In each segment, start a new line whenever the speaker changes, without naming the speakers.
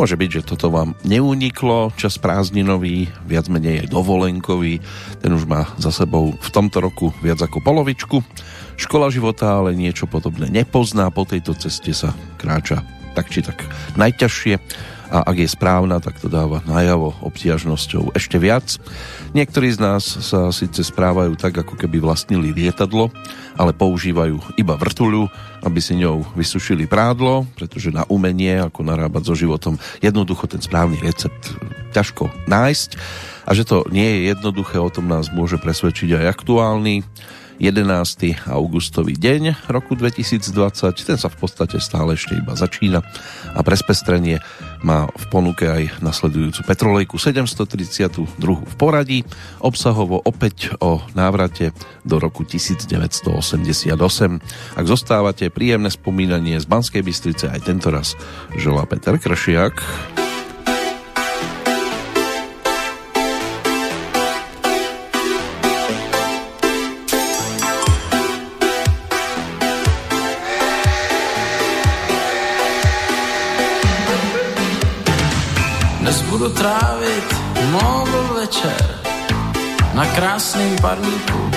Môže byť, že toto vám neuniklo, čas prázdninový, viac menej aj dovolenkový, ten už má za sebou v tomto roku viac ako polovičku. Škola života ale niečo podobné nepozná, po tejto ceste sa kráča tak či tak najťažšie a ak je správna, tak to dáva najavo obtiažnosťou ešte viac. Niektorí z nás sa síce správajú tak, ako keby vlastnili lietadlo, ale používajú iba vrtuľu, aby si ňou vysušili prádlo, pretože na umenie, ako narábať so životom, jednoducho ten správny recept ťažko nájsť. A že to nie je jednoduché, o tom nás môže presvedčiť aj aktuálny 11. augustový deň roku 2020. Ten sa v podstate stále ešte iba začína a pre spestrenie má v ponuke aj nasledujúcu Petrolejku 732 v poradí, obsahovo opäť o návrate do roku 1988. Ak zostávate, príjemné spomínanie z Banskej Bystrice aj tento raz želá Peter Kršiak.
Mobil večer na krásným parníku.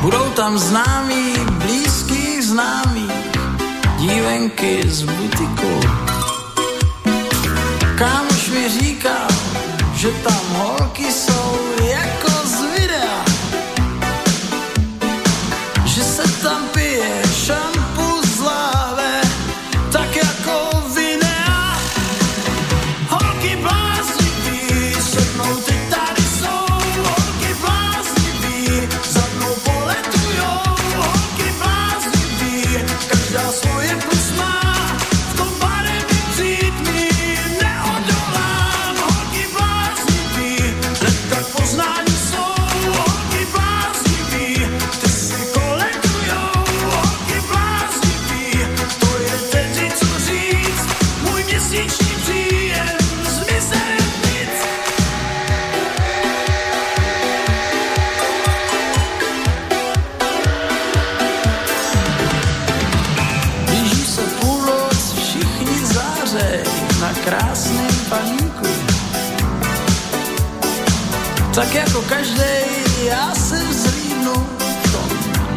Budou tam známí, blízkých známí, dívenky z butiku. Kámoš mi říkal, že tam holky jsou jako Tak jako každý, já se vzlídnu v tom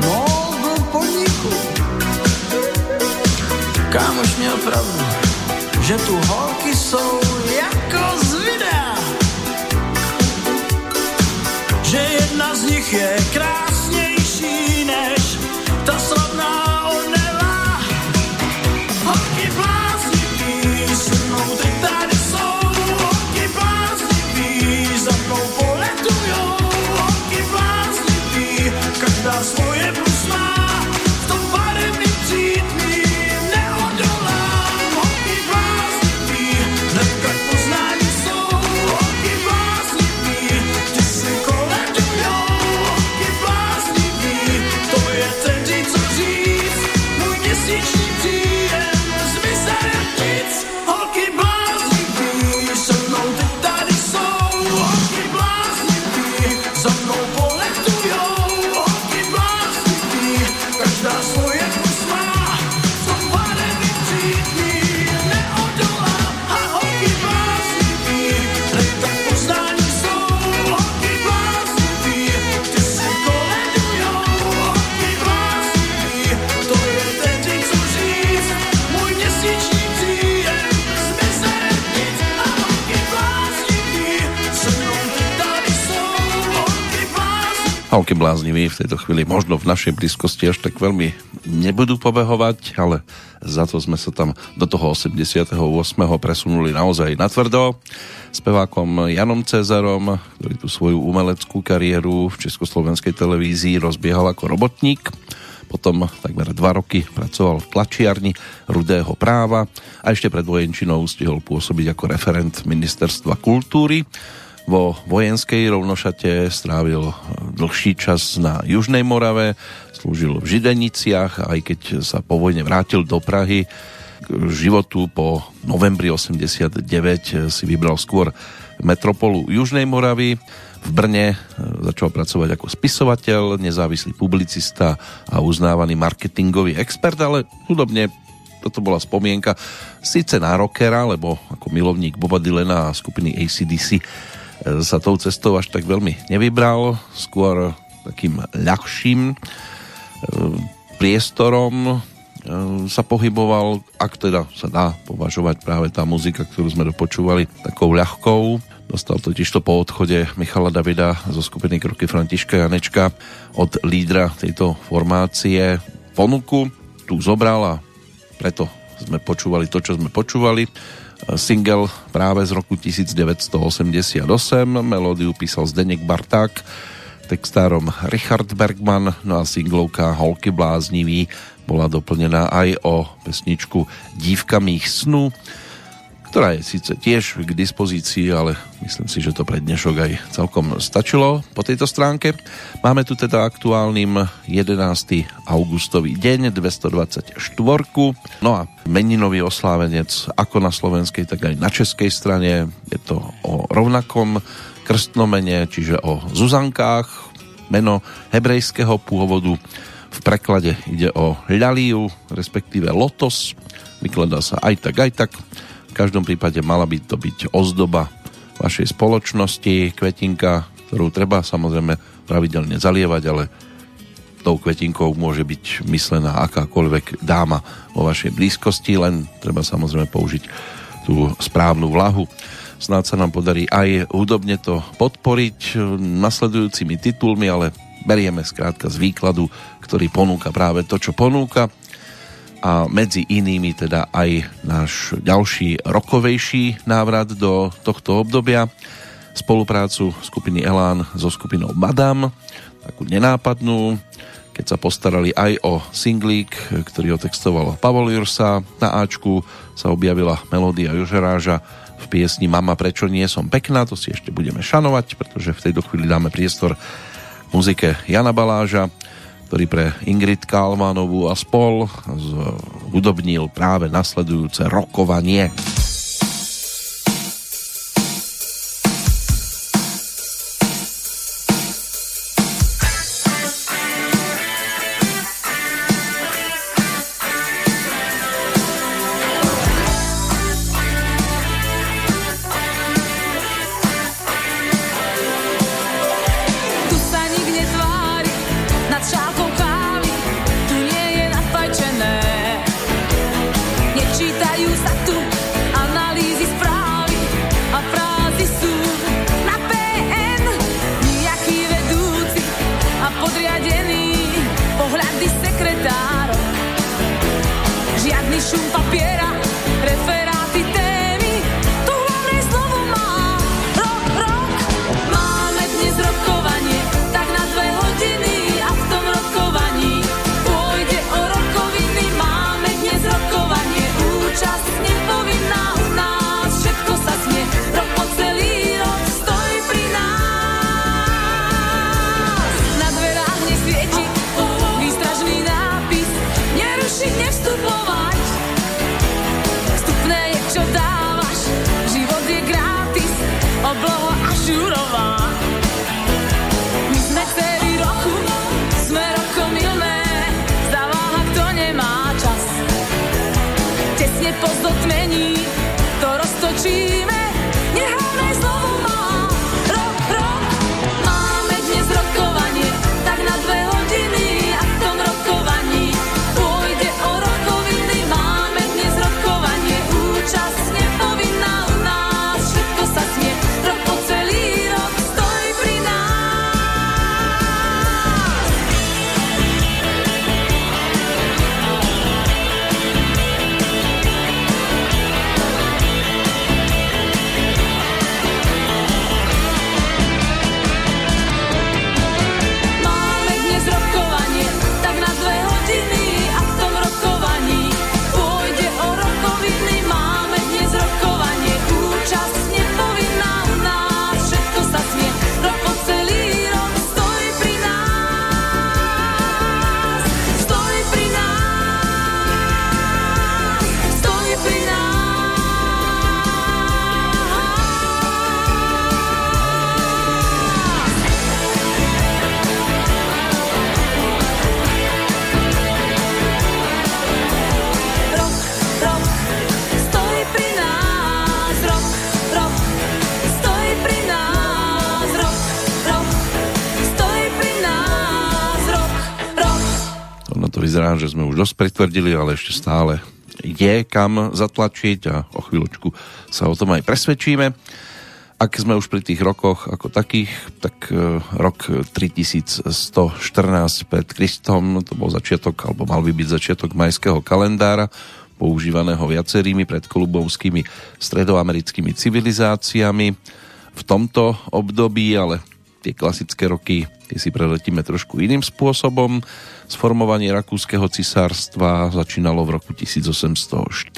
módl podniku. Kámoš měl pravdu, že tu holky jsou jako z videa. Že jedna z nich je krásnější
blázniví v tejto chvíli možno v našej blízkosti až tak veľmi nebudú pobehovať, ale za to sme sa tam do toho 88. presunuli naozaj natvrdo. Spevákom Janom Cezarom, ktorý tú svoju umeleckú kariéru v Československej televízii rozbiehal ako robotník. Potom takmer dva roky pracoval v tlačiarni Rudého práva a ešte pred vojenčinou stihol pôsobiť ako referent Ministerstva kultúry vo vojenskej rovnošate strávil dlhší čas na Južnej Morave, slúžil v Žideniciach, aj keď sa po vojne vrátil do Prahy k životu po novembri 89 si vybral skôr metropolu Južnej Moravy. V Brne začal pracovať ako spisovateľ, nezávislý publicista a uznávaný marketingový expert, ale hudobne toto bola spomienka síce na rockera, lebo ako milovník Boba Dylana a skupiny ACDC sa tou cestou až tak veľmi nevybral, skôr takým ľahším e, priestorom e, sa pohyboval, ak teda sa dá považovať práve tá muzika, ktorú sme dopočúvali takou ľahkou. Dostal totiž to po odchode Michala Davida zo skupiny Kroky Františka Janečka od lídra tejto formácie ponuku. Tu zobral a preto sme počúvali to, čo sme počúvali. Single práve z roku 1988, melódiu písal Zdenek Barták, textárom Richard Bergman, no a singlovka Holky bláznivý. Bola doplnená aj o pesničku Dívka mých snů, ktorá je síce tiež k dispozícii, ale myslím si, že to pre dnešok aj celkom stačilo po tejto stránke. Máme tu teda aktuálnym 11. augustový deň, 224. No a meninový oslávenec ako na slovenskej, tak aj na českej strane. Je to o rovnakom krstnomene, čiže o Zuzankách, meno hebrejského pôvodu. V preklade ide o ľaliu, respektíve lotos. Vykladá sa aj tak, aj tak v každom prípade mala by to byť ozdoba vašej spoločnosti, kvetinka, ktorú treba samozrejme pravidelne zalievať, ale tou kvetinkou môže byť myslená akákoľvek dáma vo vašej blízkosti, len treba samozrejme použiť tú správnu vlahu. Snáď sa nám podarí aj hudobne to podporiť nasledujúcimi titulmi, ale berieme skrátka z výkladu, ktorý ponúka práve to, čo ponúka a medzi inými teda aj náš ďalší rokovejší návrat do tohto obdobia. Spoluprácu skupiny Elán so skupinou Madame, takú nenápadnú, keď sa postarali aj o singlík, ktorý otextoval Pavol Jursa. Na Ačku sa objavila melódia Jožeráža v piesni Mama, prečo nie som pekná, to si ešte budeme šanovať, pretože v tejto chvíli dáme priestor muzike Jana Baláža ktorý pre Ingrid Kalmanovú a spol hudobnil práve nasledujúce rokovanie. Už dosť pritvrdili, ale ešte stále je kam zatlačiť a o chvíľočku sa o tom aj presvedčíme. Ak sme už pri tých rokoch ako takých, tak e, rok 3114 pred Kristom, to bol začiatok, alebo mal by byť začiatok majského kalendára, používaného viacerými predkolubovskými stredoamerickými civilizáciami. V tomto období, ale tie klasické roky, tie si preletíme trošku iným spôsobom. Sformovanie rakúskeho cisárstva začínalo v roku 1804.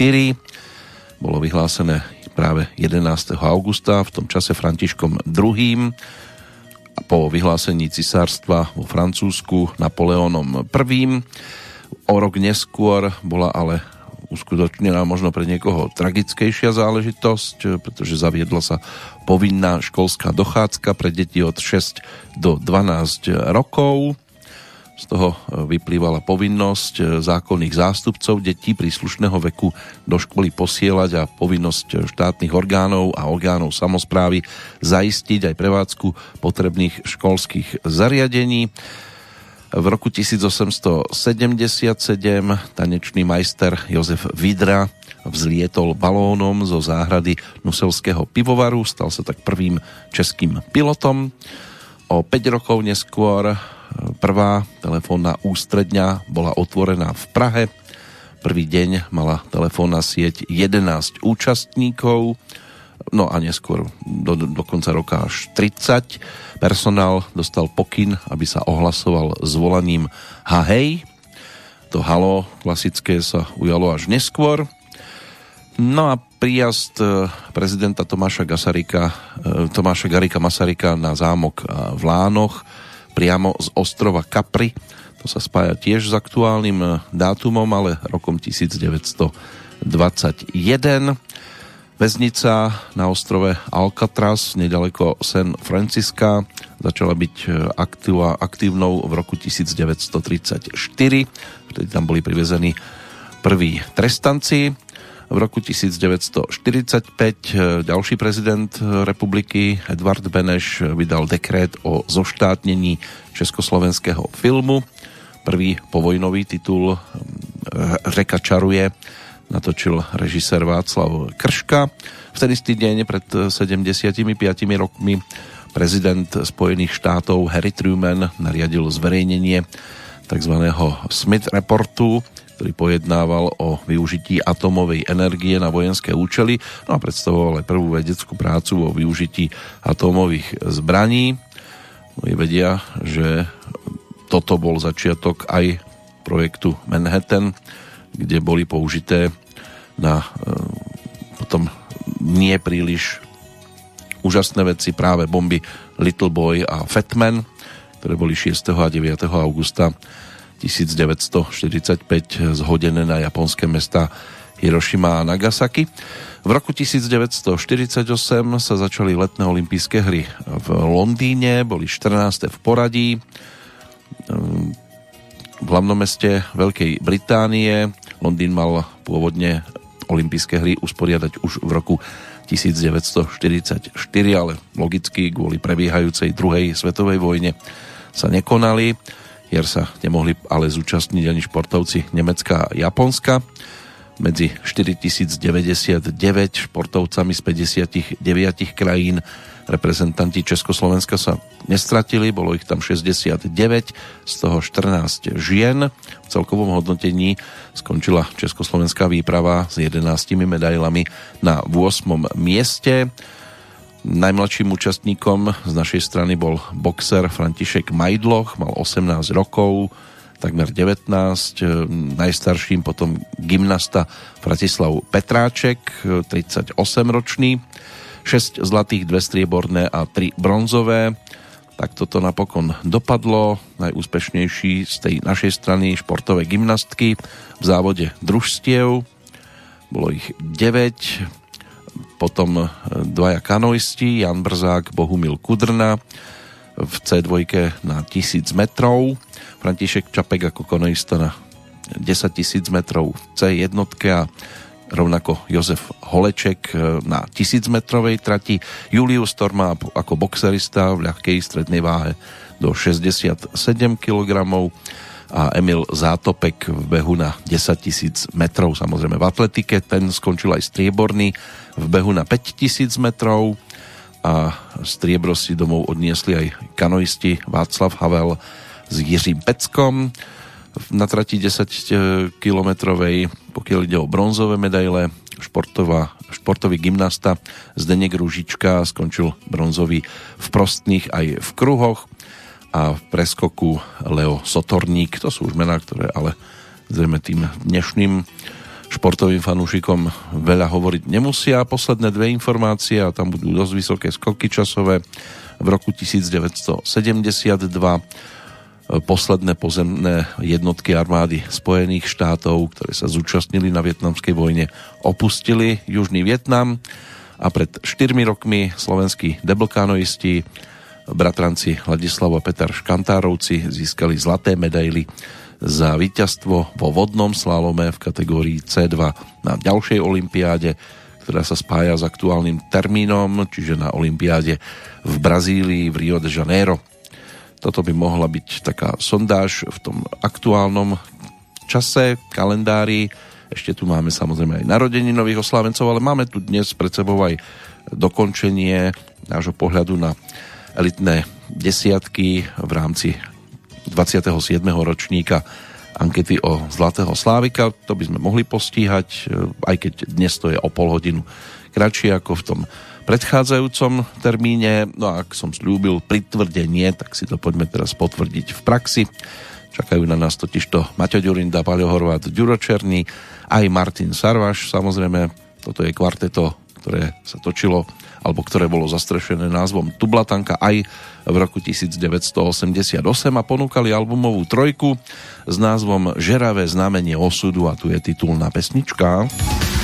Bolo vyhlásené práve 11. augusta, v tom čase Františkom II. A po vyhlásení cisárstva vo Francúzsku Napoleónom I. O rok neskôr bola ale uskutočnená možno pre niekoho tragickejšia záležitosť, pretože zaviedla sa povinná školská dochádzka pre deti od 6 do 12 rokov. Z toho e, vyplývala povinnosť e, zákonných zástupcov detí príslušného veku do školy posielať a povinnosť štátnych orgánov a orgánov samozprávy zaistiť aj prevádzku potrebných školských zariadení. V roku 1877 tanečný majster Jozef Vidra vzlietol balónom zo záhrady Nuselského pivovaru, stal sa tak prvým českým pilotom. O 5 rokov neskôr Prvá telefónna ústredňa bola otvorená v Prahe. Prvý deň mala telefónna sieť 11 účastníkov, no a neskôr do, do konca roka až 30. Personál dostal pokyn, aby sa ohlasoval s volaním Hahej. To halo klasické sa ujalo až neskôr. No a príjazd e, prezidenta Tomáša Gasarika, e, Tomáša Garika Masarika na zámok v Lánoch priamo z ostrova Capri. To sa spája tiež s aktuálnym dátumom, ale rokom 1921. Väznica na ostrove Alcatraz, nedaleko San Francisca, začala byť eh, aktíva, aktívnou v roku 1934. Vtedy tam boli privezení prví trestanci. V roku 1945 e, ďalší prezident republiky Edvard Beneš vydal dekret o zoštátnení československého filmu. Prvý povojnový titul e, Řeka čaruje natočil režisér Václav Krška. V ten istý deň pred 75 rokmi prezident Spojených štátov Harry Truman nariadil zverejnenie tzv. Smith Reportu, ktorý pojednával o využití atomovej energie na vojenské účely no a predstavoval aj prvú vedeckú prácu o využití atomových zbraní. Mnohí vedia, že toto bol začiatok aj projektu Manhattan, kde boli použité na e, potom nie príliš úžasné veci práve bomby Little Boy a Fatman, ktoré boli 6. a 9. augusta 1945 zhodené na japonské mesta Hiroshima a Nagasaki. V roku 1948 sa začali letné olympijské hry v Londýne, boli 14. v poradí v hlavnom meste Veľkej Británie. Londýn mal pôvodne olympijské hry usporiadať už v roku 1944, ale logicky kvôli prebiehajúcej druhej svetovej vojne sa nekonali. Hier sa nemohli ale zúčastniť ani športovci Nemecka a Japonska. Medzi 4099 športovcami z 59 krajín reprezentanti Československa sa nestratili, bolo ich tam 69, z toho 14 žien. V celkovom hodnotení skončila Československá výprava s 11 medailami na 8. mieste. Najmladším účastníkom z našej strany bol boxer František Majdloch, mal 18 rokov, takmer 19, najstarším potom gymnasta Fratislav Petráček, 38 ročný, 6 zlatých, 2 strieborné a 3 bronzové. Tak toto napokon dopadlo. Najúspešnejší z tej našej strany športové gymnastky v závode družstiev. Bolo ich 9 potom e, dvaja kanoisti, Jan Brzák, Bohumil Kudrna v C2 na 1000 metrov, František Čapek ako kanoista na 10 000 metrov v C1 a rovnako Jozef Holeček e, na 1000 metrovej trati, Julius Torma ako boxerista v ľahkej strednej váhe do 67 kg, a Emil Zátopek v behu na 10 tisíc metrov, samozrejme v atletike, ten skončil aj strieborný v behu na 5 tisíc metrov a striebro si domov odniesli aj kanoisti Václav Havel s Jiřím Peckom na trati 10 kilometrovej, pokiaľ ide o bronzové medaile, športová, športový gymnasta Zdenek Rúžička skončil bronzový v prostných aj v kruhoch a v preskoku Leo Sotorník. To sú už mená, ktoré ale zrejme tým dnešným športovým fanúšikom veľa hovoriť nemusia. Posledné dve informácie a tam budú dosť vysoké skoky časové. V roku 1972 posledné pozemné jednotky armády Spojených štátov, ktoré sa zúčastnili na vietnamskej vojne, opustili Južný Vietnam a pred 4 rokmi slovenskí deblkánoisti Bratranci Ladislav a Peter Škantárovci získali zlaté medaily za víťazstvo vo vodnom slalome v kategórii C2 na ďalšej olympiáde, ktorá sa spája s aktuálnym termínom, čiže na olympiáde v Brazílii v Rio de Janeiro. Toto by mohla byť taká sondáž v tom aktuálnom čase, kalendári. Ešte tu máme samozrejme aj narodení nových oslávencov, ale máme tu dnes pred sebou aj dokončenie nášho pohľadu na elitné desiatky v rámci 27. ročníka ankety o Zlatého Slávika. To by sme mohli postíhať, e, aj keď dnes to je o pol hodinu kratšie ako v tom predchádzajúcom termíne. No a ak som slúbil pritvrdenie, tak si to poďme teraz potvrdiť v praxi. Čakajú na nás totižto Maťo Ďurinda, Paľo Horvát, Ďuro Černý, aj Martin Sarvaš. Samozrejme, toto je kvarteto, ktoré sa točilo alebo ktoré bolo zastrešené názvom Tublatanka aj v roku 1988 a ponúkali albumovú trojku s názvom Žeravé znamenie osudu a tu je titulná pesnička.
som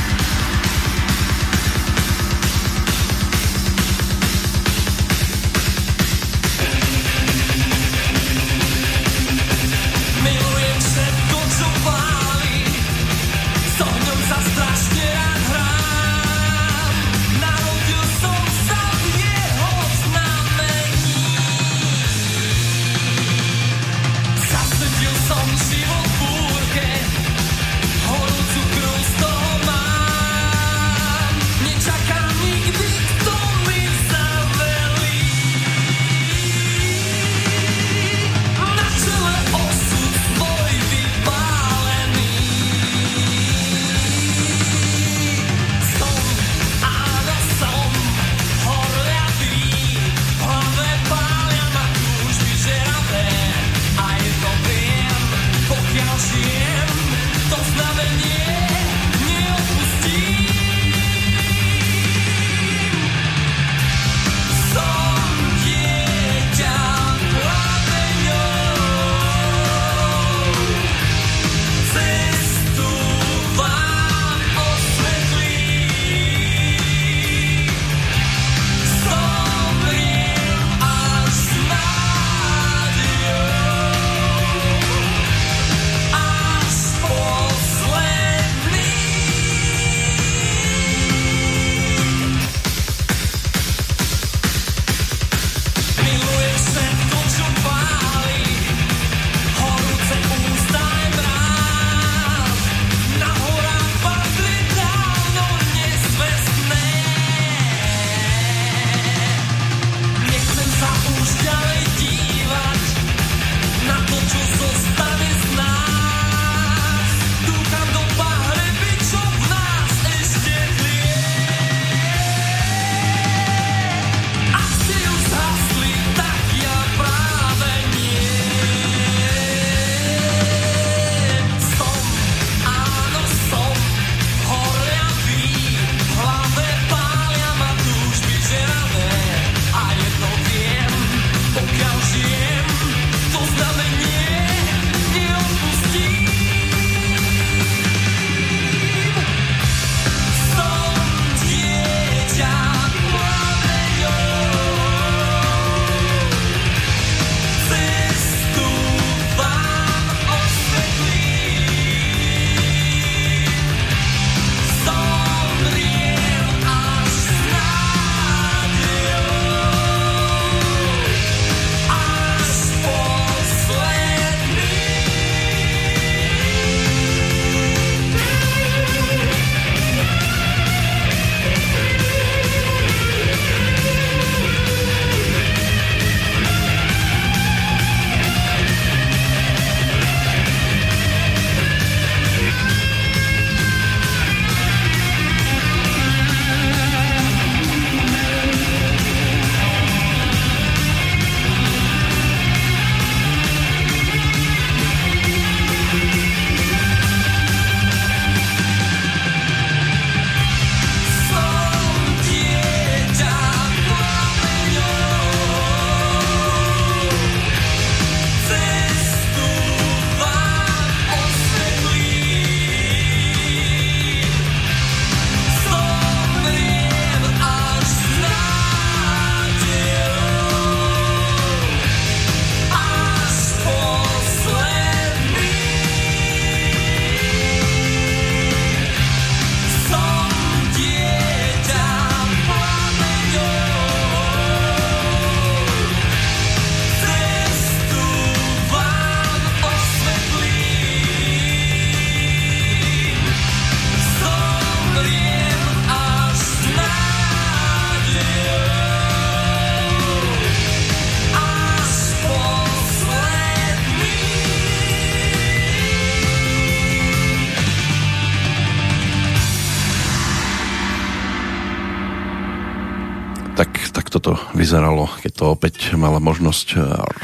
vyzeralo, keď to opäť mala možnosť e,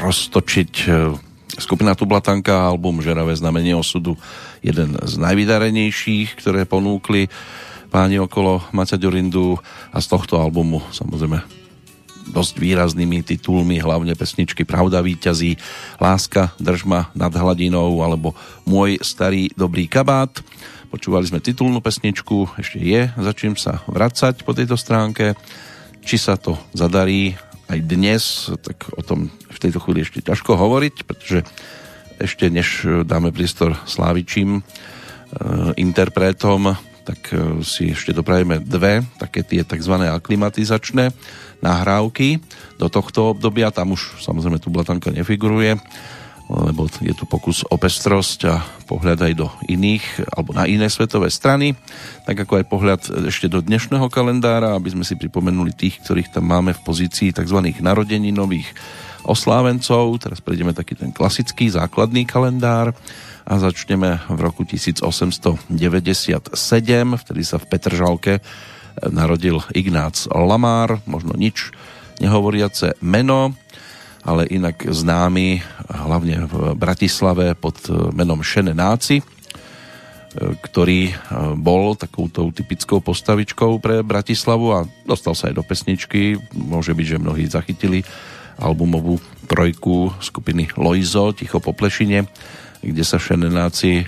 roztočiť e, skupina Tublatanka, album Žeravé znamenie osudu, jeden z najvydarenejších, ktoré ponúkli páni okolo Maťa Ďurindu a z tohto albumu samozrejme dosť výraznými titulmi, hlavne pesničky Pravda víťazí, Láska, Držma nad hladinou alebo Môj starý dobrý kabát. Počúvali sme titulnú pesničku, ešte je za sa vracať po tejto stránke. Či sa to zadarí aj dnes, tak o tom v tejto chvíli ešte ťažko hovoriť, pretože ešte než dáme priestor Slávičím e, interpretom, tak e, si ešte dopravíme dve také tie tzv. aklimatizačné nahrávky do tohto obdobia. Tam už samozrejme tu blatanka nefiguruje, lebo je tu pokus o pestrosť a pohľad aj do iných alebo na iné svetové strany, tak ako aj pohľad ešte do dnešného kalendára, aby sme si pripomenuli tých, ktorých tam máme v pozícii tzv. nových oslávencov. Teraz prejdeme taký ten klasický základný kalendár a začneme v roku 1897, vtedy sa v Petržalke narodil Ignác Lamár, možno nič nehovoriace meno, ale inak známy hlavne v Bratislave pod menom Šene Náci, ktorý bol takouto typickou postavičkou pre Bratislavu a dostal sa aj do pesničky. Môže byť, že mnohí zachytili albumovú trojku skupiny Loizo, Ticho po plešine, kde sa Šenenáci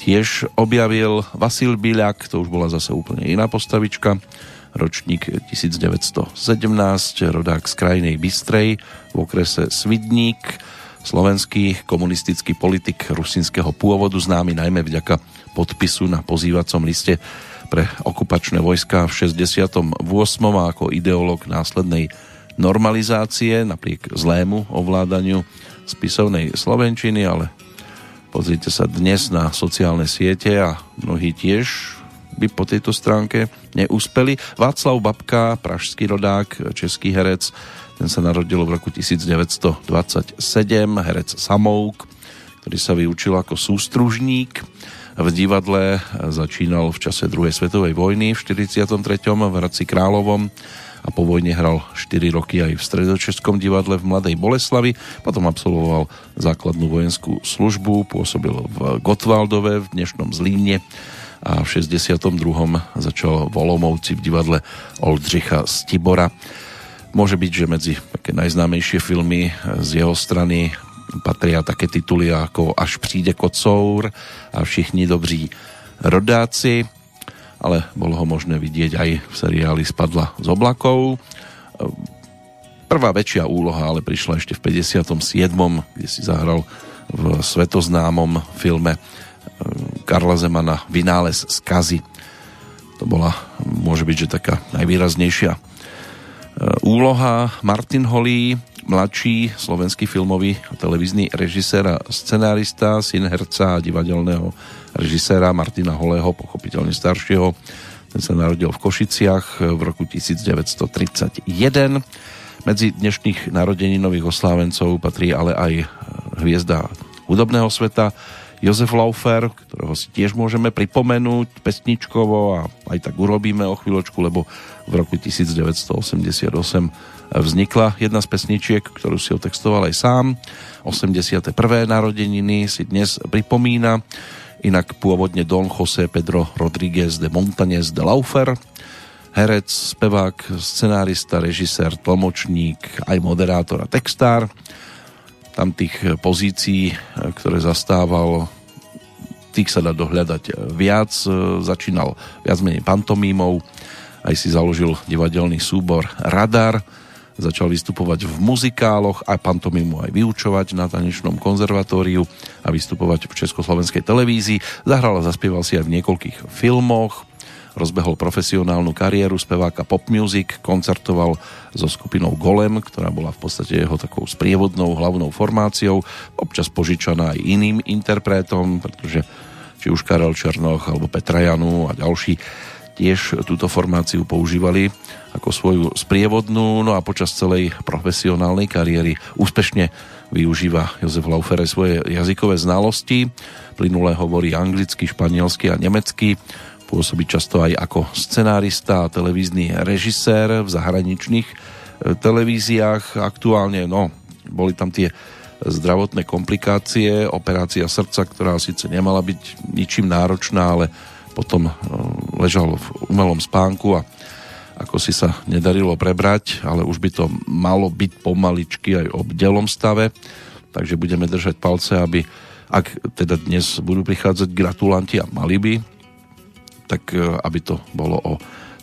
tiež objavil Vasil Biľak, to už bola zase úplne iná postavička, ročník 1917, rodák z krajinej Bystrej v okrese Svidník, slovenský komunistický politik rusinského pôvodu, známy najmä vďaka podpisu na pozývacom liste pre okupačné vojska v 68. a ako ideológ následnej normalizácie napriek zlému ovládaniu spisovnej slovenčiny, ale pozrite sa dnes na sociálne siete a mnohí tiež by po tejto stránke neúspeli. Václav Babka, pražský rodák, český herec, ten sa narodil v roku 1927, herec Samouk, ktorý sa vyučil ako sústružník. V divadle začínal v čase druhej svetovej vojny v 43. v Hradci Královom a po vojne hral 4 roky aj v Stredočeskom divadle v Mladej Boleslavi, potom absolvoval základnú vojenskú službu, pôsobil v Gotwaldove v dnešnom Zlíne a v 62. začal v Olomouci v divadle Oldřicha Stibora. Môže byť, že medzi také najznámejšie filmy z jeho strany patria také tituly ako Až přijde kocour a Všichni dobří rodáci ale bolo ho možné vidieť aj v seriáli Spadla z oblakov. Prvá väčšia úloha ale prišla ešte v 57., kde si zahral v svetoznámom filme Karla Zemana Vynález skazy. To bola, môže byť, že taká najvýraznejšia eh, úloha. Martin Holý, mladší slovenský filmový a televízny režisér a scenárista, syn herca a divadelného režiséra Martina Holého, pochopiteľne staršieho. Ten sa narodil v Košiciach v roku 1931. Medzi dnešných narodeninových oslávencov patrí ale aj hviezda hudobného sveta Jozef Laufer, ktorého si tiež môžeme pripomenúť pesničkovo a aj tak urobíme o chvíľočku, lebo v roku 1988 vznikla jedna z pesničiek, ktorú si otextoval aj sám. 81. narodeniny si dnes pripomína inak pôvodne Don José Pedro Rodríguez de Montañez de Laufer, herec, spevák, scenárista, režisér, tlmočník, aj moderátor a textár. Tam tých pozícií, ktoré zastával, tých sa dá dohľadať viac. Začínal viac menej pantomímou, aj si založil divadelný súbor Radar, Začal vystupovať v muzikáloch a pantomimu aj vyučovať na tanečnom konzervatóriu a vystupovať v československej televízii. Zahral a zaspieval si aj v niekoľkých filmoch. Rozbehol profesionálnu kariéru speváka pop music, koncertoval so skupinou Golem, ktorá bola v podstate jeho takou sprievodnou hlavnou formáciou, občas požičaná aj iným interpretom, pretože či už Karel Černoch alebo Petra Janu a ďalší tiež túto formáciu používali ako svoju sprievodnú, no a počas celej profesionálnej kariéry úspešne využíva Jozef Laufere svoje jazykové znalosti. Plynule hovorí anglicky, španielsky a nemecky. Pôsobí často aj ako scenárista a televízny režisér v zahraničných e, televíziách. Aktuálne, no, boli tam tie zdravotné komplikácie, operácia srdca, ktorá síce nemala byť ničím náročná, ale potom e, ležal v umelom spánku a ako si sa nedarilo prebrať, ale už by to malo byť pomaličky aj o bdelom stave, takže budeme držať palce, aby ak teda dnes budú prichádzať gratulanti a mali by, tak e, aby to bolo o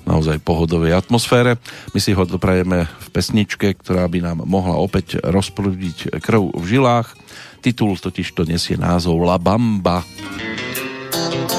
naozaj pohodovej atmosfére. My si ho doprajeme v pesničke, ktorá by nám mohla opäť rozprúdiť krv v žilách. Titul totiž to nesie názov La Bamba. La Bamba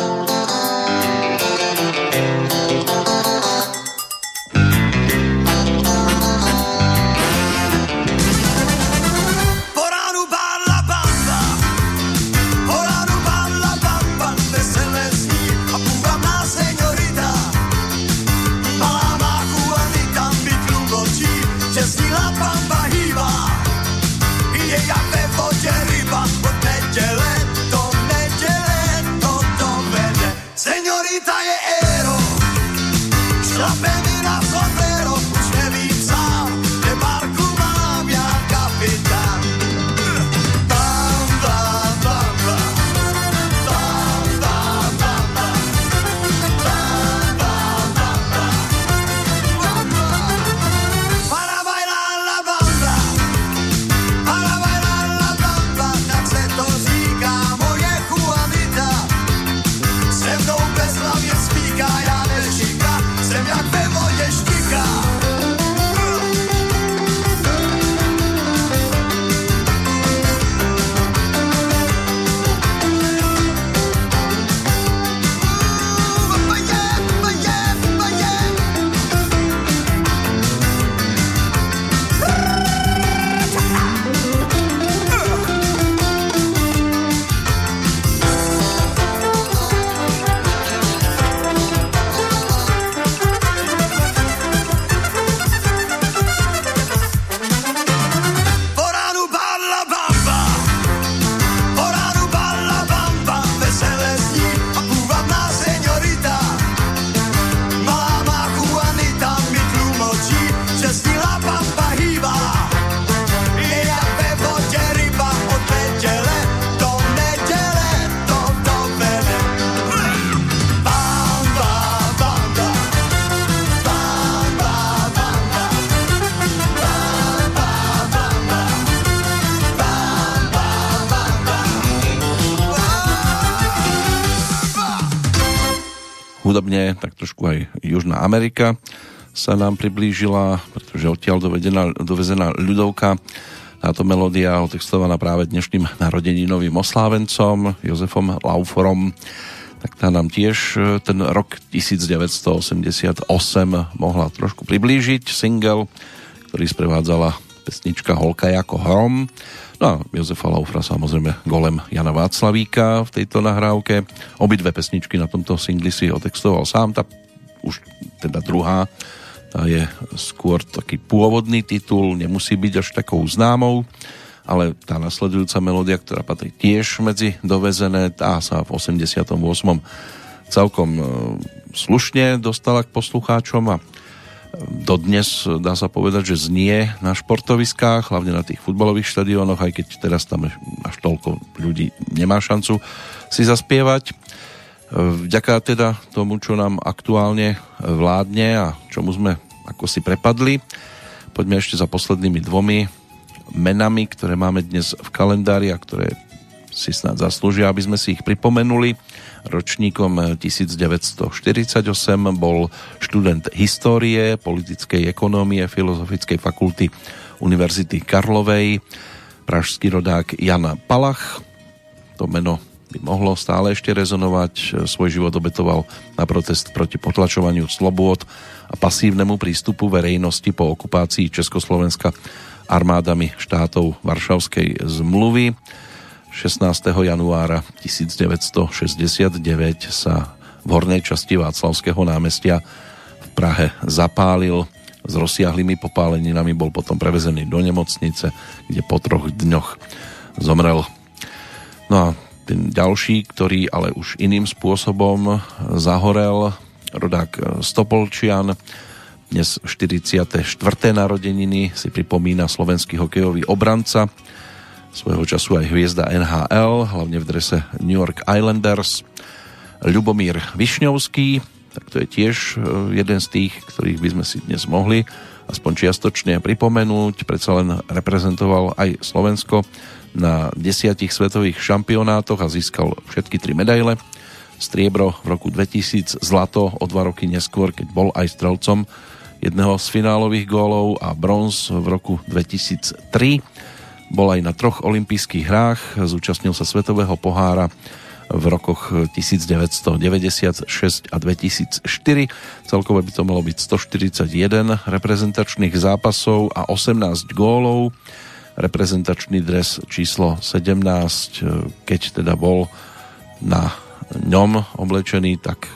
trošku aj Južná Amerika sa nám priblížila, pretože odtiaľ dovedená, dovezená ľudovka táto melódia otextovaná práve dnešným narodeninovým oslávencom Jozefom Lauforom tak tá nám tiež e, ten rok 1988 mohla trošku priblížiť. Single, ktorý sprevádzala pesnička Holka ako hrom. No a Jozefa Laufra samozrejme golem Jana Václavíka v tejto nahrávke. Obidve pesničky na tomto singli si otextoval sám, tá už teda druhá tá je skôr taký pôvodný titul, nemusí byť až takou známou, ale tá nasledujúca melódia, ktorá patrí tiež medzi dovezené, tá sa v 88. celkom e, slušne dostala k poslucháčom a dodnes dá sa povedať, že znie na športoviskách, hlavne na tých futbalových štadiónoch, aj keď teraz tam až toľko ľudí nemá šancu si zaspievať. Vďaka teda tomu, čo nám aktuálne vládne a čomu sme ako si prepadli, poďme ešte za poslednými dvomi menami, ktoré máme dnes v kalendári a ktoré si snad zaslúžia, aby sme si ich pripomenuli. Ročníkom 1948 bol študent histórie, politickej ekonómie Filozofickej fakulty Univerzity Karlovej, pražský rodák Jan Palach. To meno by mohlo stále ešte rezonovať. Svoj život obetoval na protest proti potlačovaniu slobôd a pasívnemu prístupu verejnosti po okupácii Československa armádami štátov Varšavskej zmluvy. 16. januára 1969 sa v hornej časti Václavského námestia v Prahe zapálil. S rozsiahlými popáleninami bol potom prevezený do nemocnice, kde po troch dňoch zomrel. No a ten ďalší, ktorý ale už iným spôsobom zahorel, rodák Stopolčian, dnes 44. narodeniny si pripomína slovenský hokejový obranca, svojho času aj hviezda NHL, hlavne v drese New York Islanders. Ľubomír Višňovský, tak to je tiež e, jeden z tých, ktorých by sme si dnes mohli aspoň čiastočne pripomenúť. Predsa len reprezentoval aj Slovensko na desiatich svetových šampionátoch a získal všetky tri medaile. Striebro v roku 2000, zlato o dva roky neskôr, keď bol aj strelcom jedného z finálových gólov a bronz v roku 2003. Bol aj na troch olympijských hrách, zúčastnil sa Svetového pohára v rokoch 1996 a 2004. Celkové by to malo byť 141 reprezentačných zápasov a 18 gólov. Reprezentačný dres číslo 17, keď teda bol na ňom oblečený, tak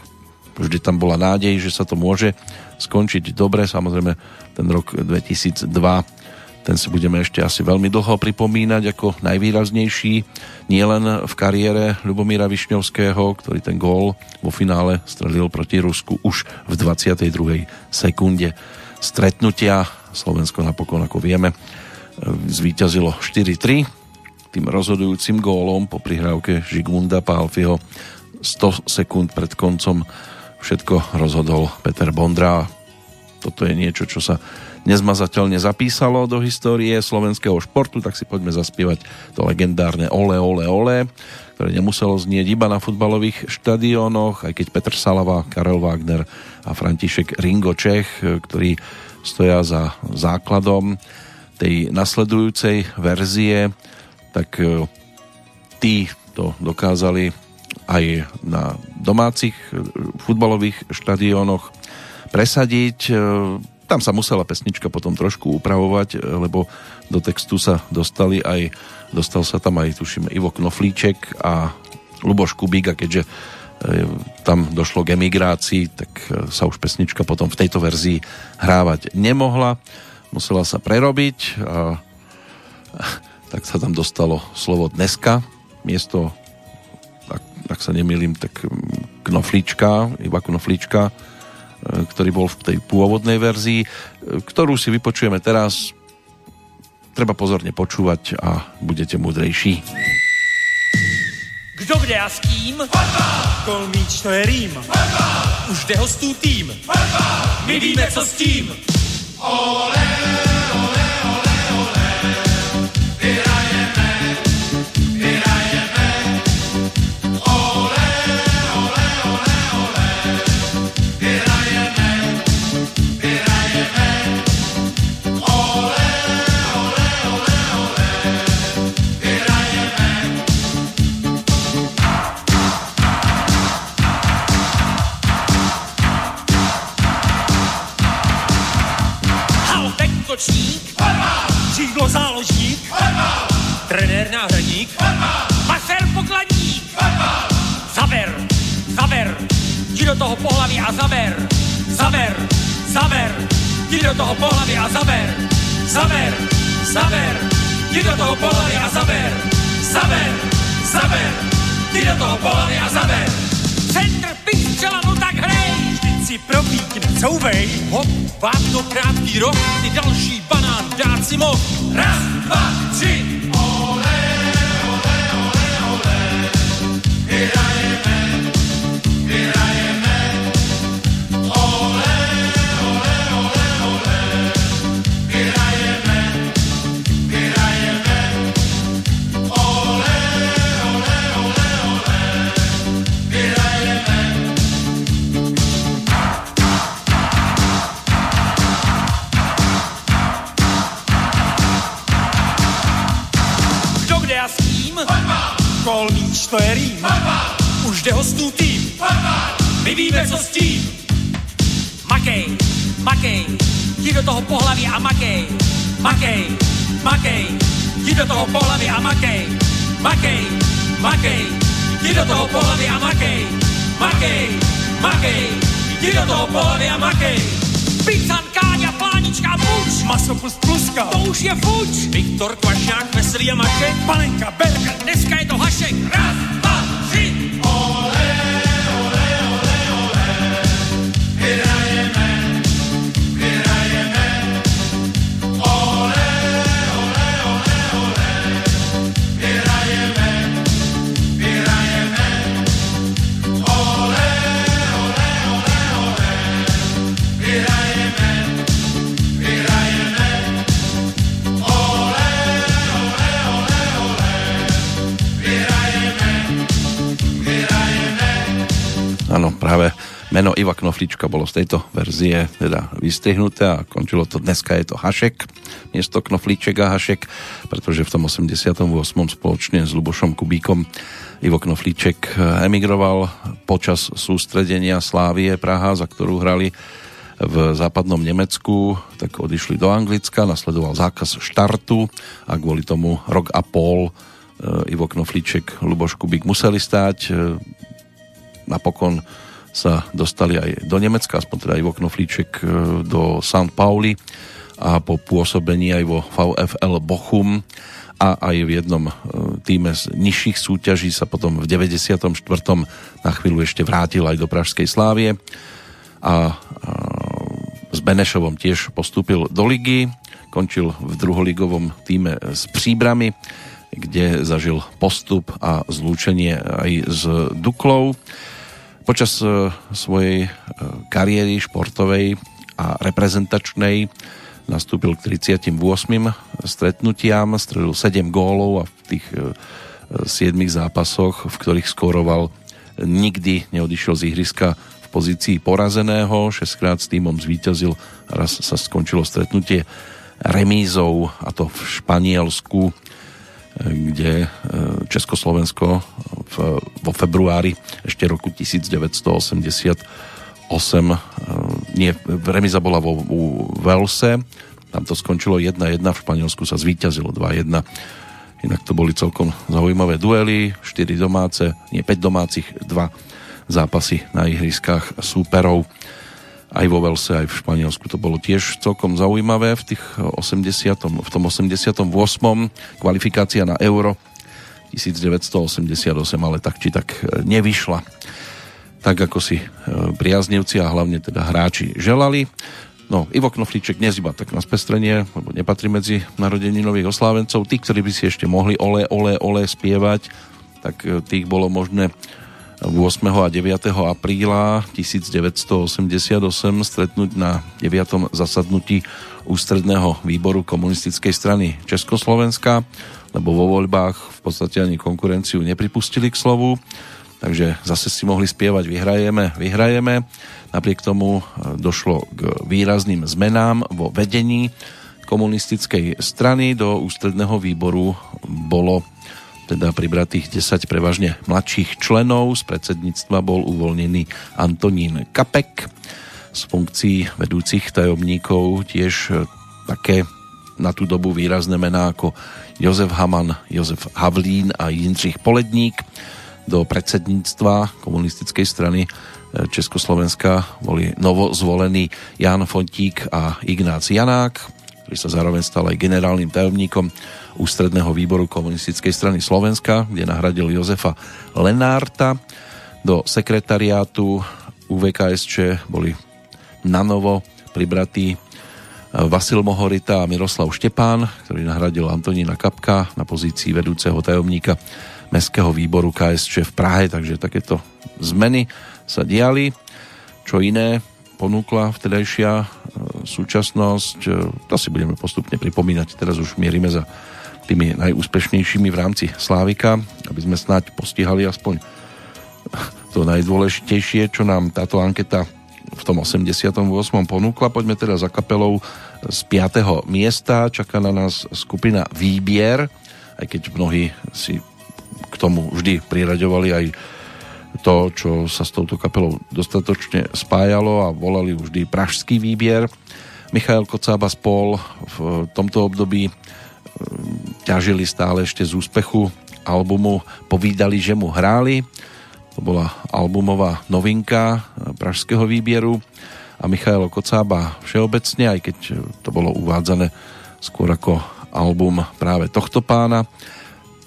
vždy tam bola nádej, že sa to môže skončiť dobre. Samozrejme, ten rok 2002 ten si budeme ešte asi veľmi dlho pripomínať ako najvýraznejší, nielen v kariére Ľubomíra Višňovského, ktorý ten gól vo finále strelil proti Rusku už v 22. sekunde stretnutia. Slovensko napokon, ako vieme, zvíťazilo 4-3 tým rozhodujúcim gólom po prihrávke Žigmunda Pálfiho 100 sekúnd pred koncom všetko rozhodol Peter Bondra. Toto je niečo, čo sa nezmazateľne zapísalo do histórie slovenského športu, tak si poďme zaspievať to legendárne Ole, Ole, Ole, ktoré nemuselo znieť iba na futbalových štadiónoch, aj keď Petr Salava, Karel Wagner a František Ringo Čech, ktorí stoja za základom tej nasledujúcej verzie, tak e, tí to dokázali aj na domácich e, futbalových štadiónoch presadiť. E, tam sa musela pesnička potom trošku upravovať, e, lebo do textu sa dostali aj, dostal sa tam aj, tuším, Ivo Knoflíček a Luboš Kubík a keďže tam došlo k emigrácii, tak sa už pesnička potom v tejto verzii hrávať nemohla. Musela sa prerobiť a tak sa tam dostalo slovo dneska miesto ak sa nemýlim, tak mm, Knoflička, iba Knoflička, e, ktorý bol v tej pôvodnej verzii, e, ktorú si vypočujeme teraz. Treba pozorne počúvať a budete múdrejší.
Kdo kde a s kým? Kolmíč to je rým. Už jde hostů tým. My víme, co s tím. Ole, útočník, křídlo záložník, trenér náhradník, masér pokladník, zaber, zaber, jdi do toho pohlaví a zaber, zaber, zaber, jdi do toho pohlaví a zaber, zaber, zaber, jdi do toho pohlaví a zaber, zaber, zaber, jdi do toho pohlaví a zaber. Centr, pistřela! Si propíkne, couvej, hop, vápno, krátký roh, ty další banán, dát si moh. Raz, dva, tři, ole, ole, ole, ole, hrajeme, Kol míč, to je rým. Už jde hostů tým. My víme, co s tím. Makej, makej, jdi do toho pohlaví a makej. Makej, makej, jdi do toho pohlaví a makej. Makej, makej, jdi do toho pohlaví a makej. Makej, makej, jdi do toho pohlaví a makej. Pican, Klučka buď, maso pluska, to už je fuč. Viktor Kvašňák, Veselý a Mašek, Panenka, Berka, dneska je to Hašek. Raz, dva, tři, ole, ole, ole, ole, hele.
Áno, práve meno Iva Knoflička bolo z tejto verzie teda vystrihnuté a končilo to dneska je to Hašek, miesto Knofliček a Hašek, pretože v tom 88. spoločne s Lubošom Kubíkom Ivo Knofliček emigroval počas sústredenia Slávie Praha, za ktorú hrali v západnom Nemecku, tak odišli do Anglicka, nasledoval zákaz štartu a kvôli tomu rok a pol e, Ivo Knofliček, Luboš Kubík museli stáť e, napokon sa dostali aj do Nemecka, aspoň teda Ivo Knoflíček e, do St. Pauli a po pôsobení aj vo VFL Bochum a aj v jednom e, týme z nižších súťaží sa potom v 94. na chvíľu ešte vrátil aj do Pražskej Slávie a s Benešovom tiež postúpil do ligy, končil v druholigovom týme s Příbrami, kde zažil postup a zlúčenie aj s Duklou. Počas e, svojej e, kariéry športovej a reprezentačnej nastúpil k 38 stretnutiam, strelil 7 gólov a v tých 7 e, zápasoch, v ktorých skóroval, nikdy neodišiel z ihriska v pozícii porazeného, 6 krát s týmom zvíťazil, raz sa skončilo stretnutie remízou a to v Španielsku kde e, Československo v, vo februári ešte roku 1988 e, nie, remiza bola vo, vo Velse, tam to skončilo 1-1, v Španielsku sa zvíťazilo 2-1 inak to boli celkom zaujímavé duely 4 domáce, nie 5 domácich 2 zápasy na ihriskách súperov aj vo Velse, aj v Španielsku to bolo tiež celkom zaujímavé v tých 80, v tom 88. kvalifikácia na Euro 1988, ale tak či tak e, nevyšla tak ako si e, priaznivci a hlavne teda hráči želali. No, Ivo Knoflíček dnes iba tak na spestrenie, lebo nepatrí medzi narodení nových oslávencov. Tí, ktorí by si ešte mohli ole, ole, ole spievať, tak tých bolo možné 8. a 9. apríla 1988 stretnúť na 9. zasadnutí ústredného výboru komunistickej strany Československa, lebo vo voľbách v podstate ani konkurenciu nepripustili k slovu, takže zase si mohli spievať vyhrajeme, vyhrajeme. Napriek tomu e, došlo k výrazným zmenám vo vedení komunistickej strany. Do ústredného výboru bolo teda pribratých 10 prevažne mladších členov. Z predsedníctva bol uvoľnený Antonín Kapek. Z funkcií vedúcich tajomníkov tiež e, také na tú dobu výrazné mená ako Jozef Haman, Jozef Havlín a Jindřich Poledník. Do predsedníctva komunistickej strany e, Československa boli novozvolení Jan Fontík a Ignác Janák, ktorý sa zároveň stal aj generálnym tajomníkom ústredného výboru komunistickej strany Slovenska, kde nahradil Jozefa Lenárta. Do sekretariátu UVKSČ boli nanovo pribratí Vasil Mohorita a Miroslav Štepán, ktorý nahradil Antonína Kapka na pozícii vedúceho tajomníka Mestského výboru KSČ v Prahe, takže takéto zmeny sa diali. Čo iné ponúkla vtedajšia e, súčasnosť, e, to si budeme postupne pripomínať, teraz už mierime za tými najúspešnejšími v rámci Slávika, aby sme snáď postihali aspoň to najdôležitejšie, čo nám táto anketa v tom 88. ponúkla. Poďme teda za kapelou z 5. miesta. Čaká na nás skupina Výbier, aj keď mnohí si k tomu vždy priraďovali aj to, čo sa s touto kapelou dostatočne spájalo a volali vždy Pražský výbier. Michael Kocába spol v tomto období ťažili stále ešte z úspechu albumu Povídali, že mu hráli. To bola albumová novinka pražského výbieru a Michailo Kocába všeobecne, aj keď to bolo uvádzané skôr ako album práve tohto pána.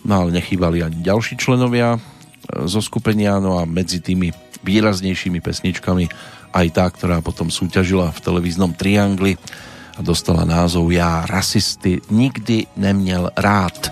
No ale nechýbali ani ďalší členovia zo skupenia, no a medzi tými výraznejšími pesničkami aj tá, ktorá potom súťažila v televíznom Triangli a dostala názov Já rasisty nikdy neměl rád.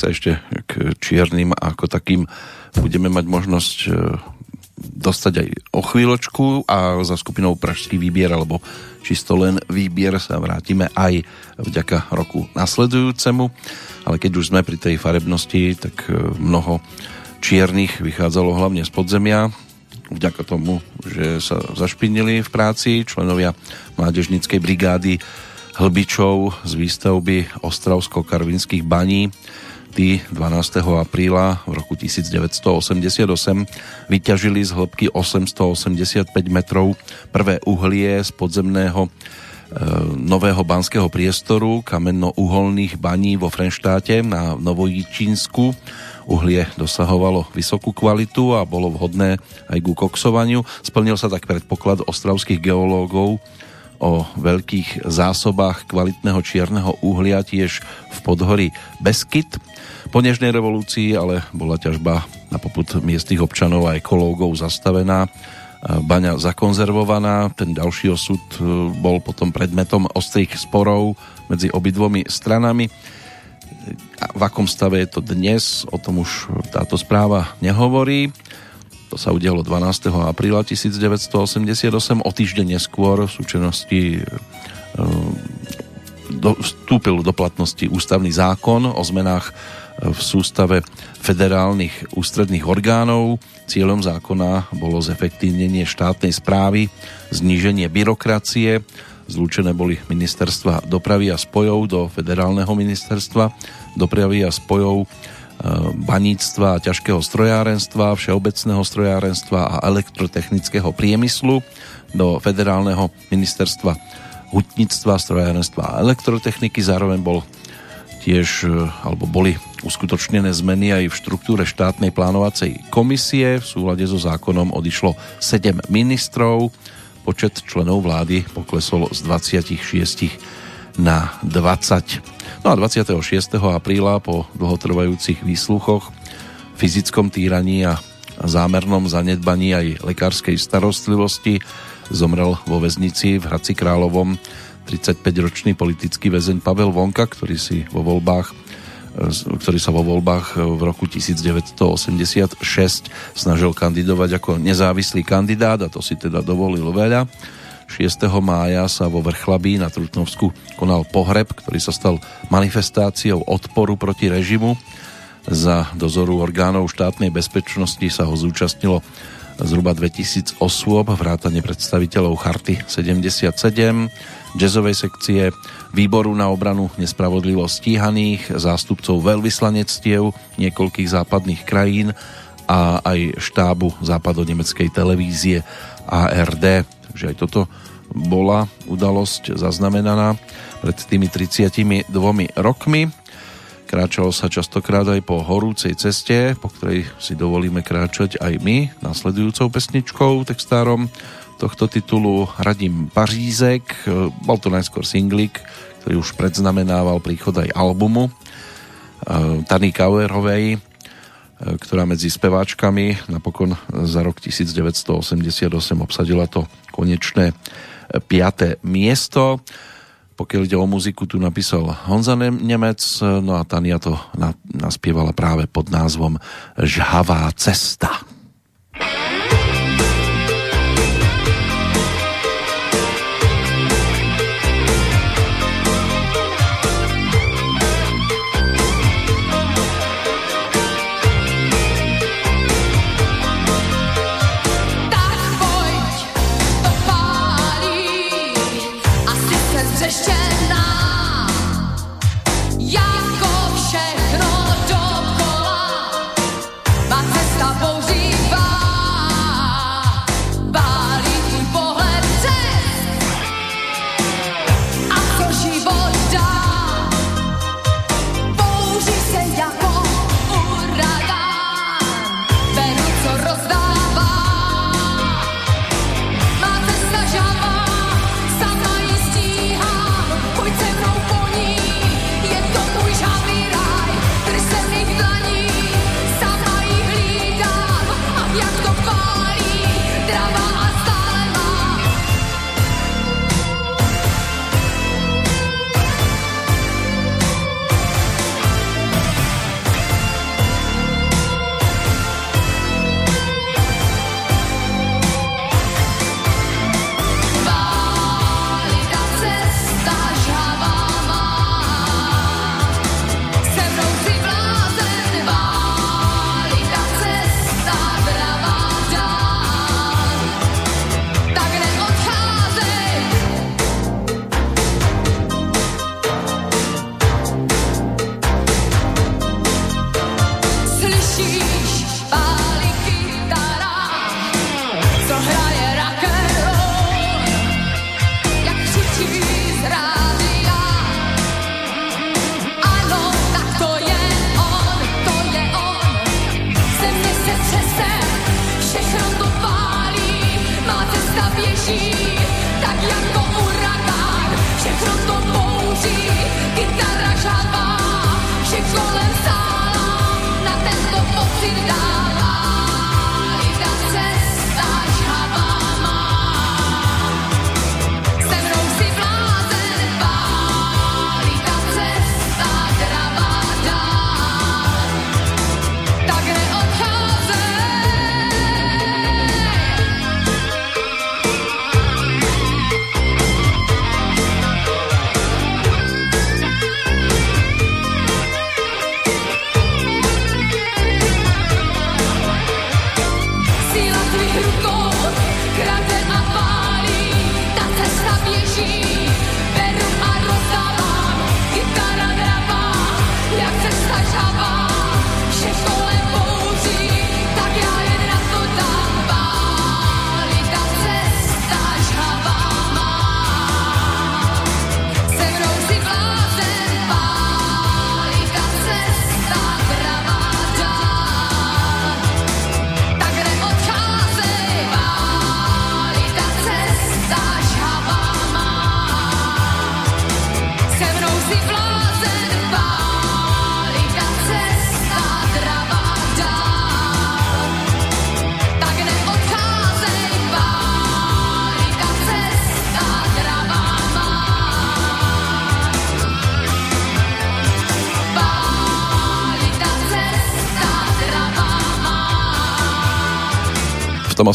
Sa ešte k čiernym ako takým budeme mať možnosť e, dostať aj o chvíľočku a za skupinou Pražský výbier alebo čisto len výbier sa vrátime aj vďaka roku nasledujúcemu, ale keď už sme pri tej farebnosti, tak e, mnoho čiernych vychádzalo hlavne z podzemia, vďaka tomu, že sa zašpinili v práci členovia mládežnickej brigády Hlbičov z výstavby Ostravsko-Karvinských baní Tí 12. apríla v roku 1988 vyťažili z hĺbky 885 metrov prvé uhlie z podzemného e, nového banského priestoru kamenno-uholných baní vo Frenštáte na Novojičínsku. Uhlie dosahovalo vysokú kvalitu a bolo vhodné aj ku koksovaniu. Splnil sa tak predpoklad ostravských geológov o veľkých zásobách kvalitného čierneho uhlia tiež v podhorí Beskyt. Po nežnej revolúcii ale bola ťažba na poput miestnych občanov a ekológov zastavená, baňa zakonzervovaná. Ten ďalší osud e, bol potom predmetom ostrých sporov medzi obidvomi stranami. A v akom stave je to dnes, o tom už táto správa nehovorí. To sa udialo 12. apríla 1988. O týždeň neskôr v súčinnosti do, vstúpil do platnosti ústavný zákon o zmenách v sústave federálnych ústredných orgánov. Cieľom zákona bolo zefektívnenie štátnej správy, zníženie byrokracie, zlúčené boli ministerstva dopravy a spojov do federálneho ministerstva dopravy a spojov e, baníctva a ťažkého strojárenstva, všeobecného strojárenstva a elektrotechnického priemyslu do federálneho ministerstva hutníctva, strojárenstva a elektrotechniky. Zároveň bol tiež, e, alebo boli uskutočnené zmeny aj v štruktúre štátnej plánovacej komisie. V súlade so zákonom odišlo 7 ministrov. Počet členov vlády poklesol z 26 na 20. No a 26. apríla po dlhotrvajúcich výsluchoch, fyzickom týraní a zámernom zanedbaní aj lekárskej starostlivosti zomrel vo väznici v Hradci Královom 35-ročný politický väzeň Pavel Vonka, ktorý si vo voľbách ktorý sa vo voľbách v roku 1986 snažil kandidovať ako nezávislý kandidát a to si teda dovolil veľa. 6. mája sa vo Vrchlabí na Trutnovsku konal pohreb, ktorý sa stal manifestáciou odporu proti režimu. Za dozoru orgánov štátnej bezpečnosti sa ho zúčastnilo zhruba 2000 osôb, vrátane predstaviteľov Charty 77, jazzovej sekcie, výboru na obranu nespravodlivo stíhaných, zástupcov veľvyslanectiev niekoľkých západných krajín a aj štábu západonemeckej televízie ARD. Takže aj toto bola udalosť zaznamenaná pred tými 32 rokmi. Kráčalo sa častokrát aj po horúcej ceste, po ktorej si dovolíme kráčať aj my, nasledujúcou pesničkou, textárom tohto titulu Radím Pařízek. Bol to najskôr singlik, ktorý už predznamenával príchod aj albumu Tany Kauerovej, ktorá medzi speváčkami napokon za rok 1988 obsadila to konečné 5. miesto. Pokiaľ ide o muziku, tu napísal Honza Nemec, no a Tania to naspievala práve pod názvom Žhavá cesta.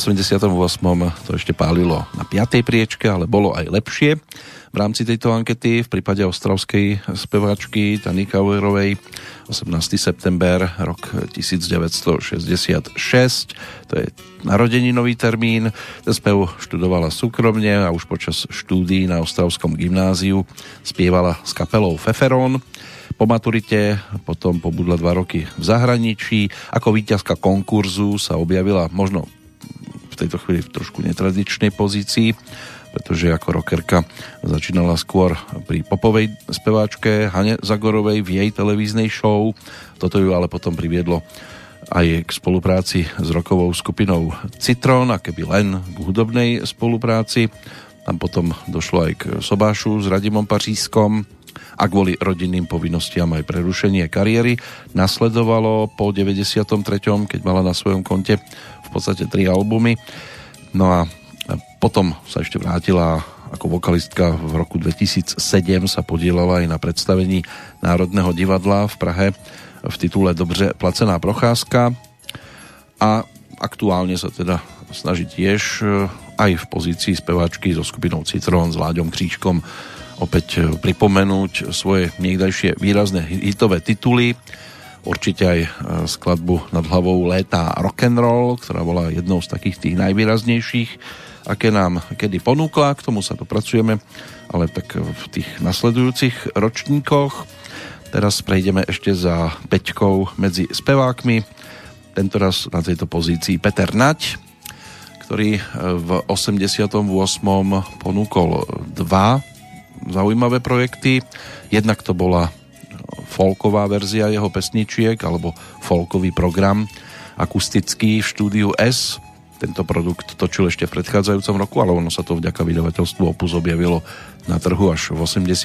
88. to ešte pálilo na 5. priečke, ale bolo aj lepšie. V rámci tejto ankety v prípade ostravskej speváčky Tany Kauerovej 18. september rok 1966 to je narodeninový termín. Ten spev študovala súkromne a už počas štúdií na Ostravskom gymnáziu spievala s kapelou Feferón po maturite potom pobudla dva roky v zahraničí. Ako víťazka konkurzu sa objavila možno v tejto chvíli v trošku netradičnej pozícii, pretože ako rockerka začínala skôr pri popovej speváčke Hane Zagorovej v jej televíznej show. Toto ju ale potom priviedlo aj k spolupráci s rokovou skupinou Citron a keby len k hudobnej spolupráci. Tam potom došlo aj k sobášu s Radimom Pařískom a kvôli rodinným povinnostiam aj prerušenie kariéry. Nasledovalo po 93., keď mala na svojom konte podstate tri albumy. No a potom sa ešte vrátila ako vokalistka v roku 2007 sa podielala aj na predstavení Národného divadla v Prahe v titule Dobře placená procházka a aktuálne sa teda snaží tiež eh, aj v pozícii speváčky so skupinou Citrón s Láďom Kříčkom opäť e, pripomenúť svoje niekdajšie výrazné hitové tituly. Určite aj e, skladbu nad hlavou Léta rock'n'roll, ktorá bola jednou z takých tých najvýraznejších, aké nám kedy ponúkla, k tomu sa dopracujeme, ale tak v tých nasledujúcich ročníkoch. Teraz prejdeme ešte za peťkou medzi spevákmi. Tentoraz na tejto pozícii Peter Nať, ktorý e, v 88. ponúkol dva zaujímavé projekty. Jednak to bola folková verzia jeho pesničiek alebo folkový program akustický v štúdiu S. Tento produkt točil ešte v predchádzajúcom roku, ale ono sa to vďaka vydavateľstvu Opus objavilo na trhu až v 88.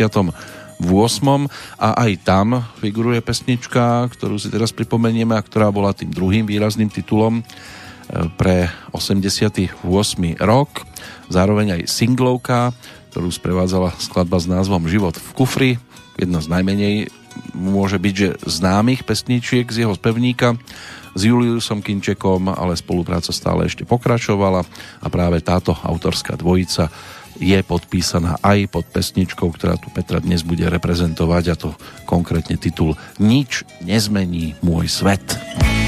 A aj tam figuruje pesnička, ktorú si teraz pripomenieme a ktorá bola tým druhým výrazným titulom e, pre 88. rok. Zároveň aj singlovka, ktorú sprevádzala skladba s názvom Život v kufri. Jedna z najmenej môže byť, že známych pesničiek z jeho spevníka s Juliusom Kinčekom, ale spolupráca stále ešte pokračovala a práve táto autorská dvojica je podpísaná aj pod pesničkou, ktorá tu Petra dnes bude reprezentovať a to konkrétne titul Nič nezmení môj svet.
možno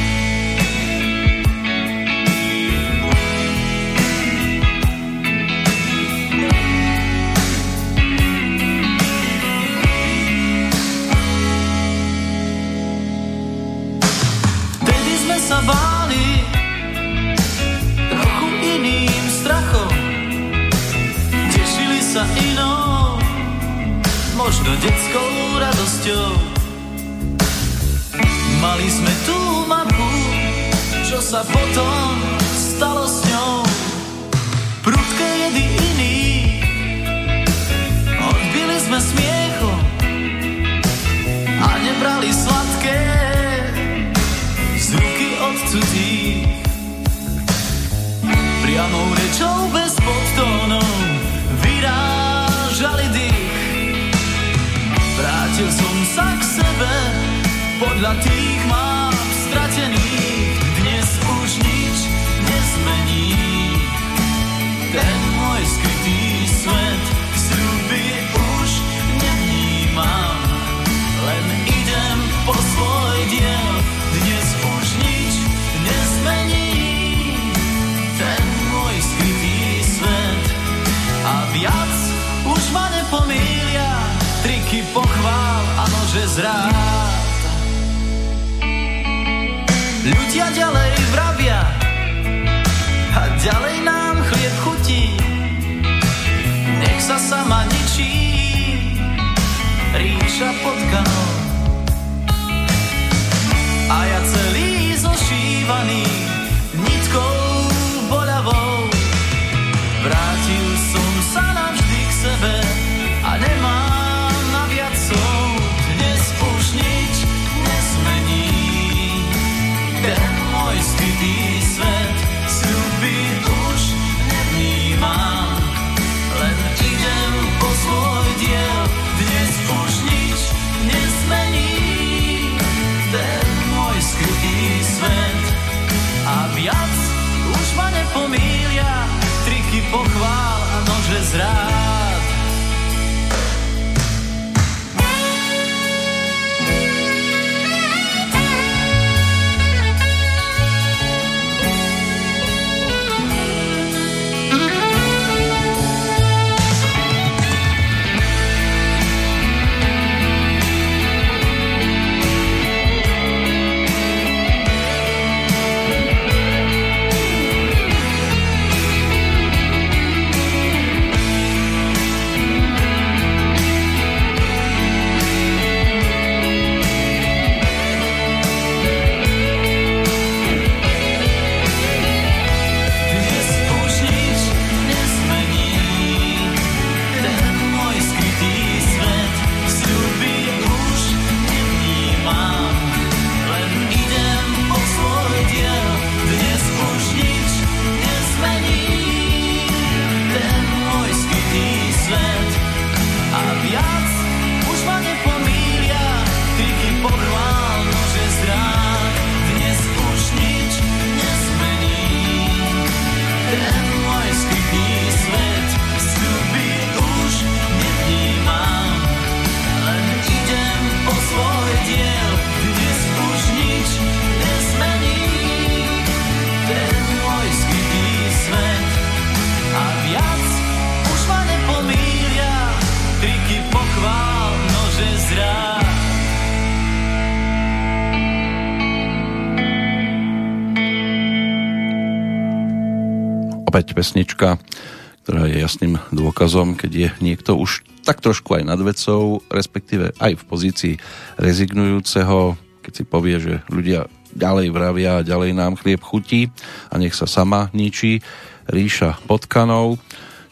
dôkazom, keď je niekto už tak trošku aj nad vecou, respektíve aj v pozícii rezignujúceho, keď si povie, že ľudia ďalej vravia a ďalej nám chlieb chutí a nech sa sama ničí ríša potkanov.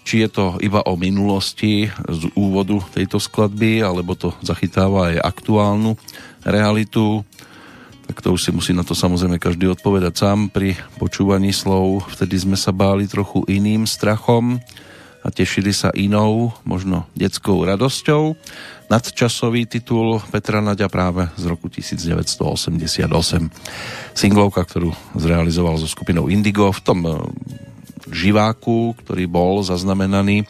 Či je to iba o minulosti z úvodu tejto skladby, alebo to zachytáva aj aktuálnu realitu, tak to už si musí na to samozrejme každý odpovedať sám pri počúvaní slov. Vtedy sme sa báli trochu iným strachom a tešili sa inou, možno detskou radosťou. Nadčasový titul Petra Naďa práve z roku 1988. Singlovka, ktorú zrealizoval so skupinou Indigo v tom eh, živáku, ktorý bol zaznamenaný eh,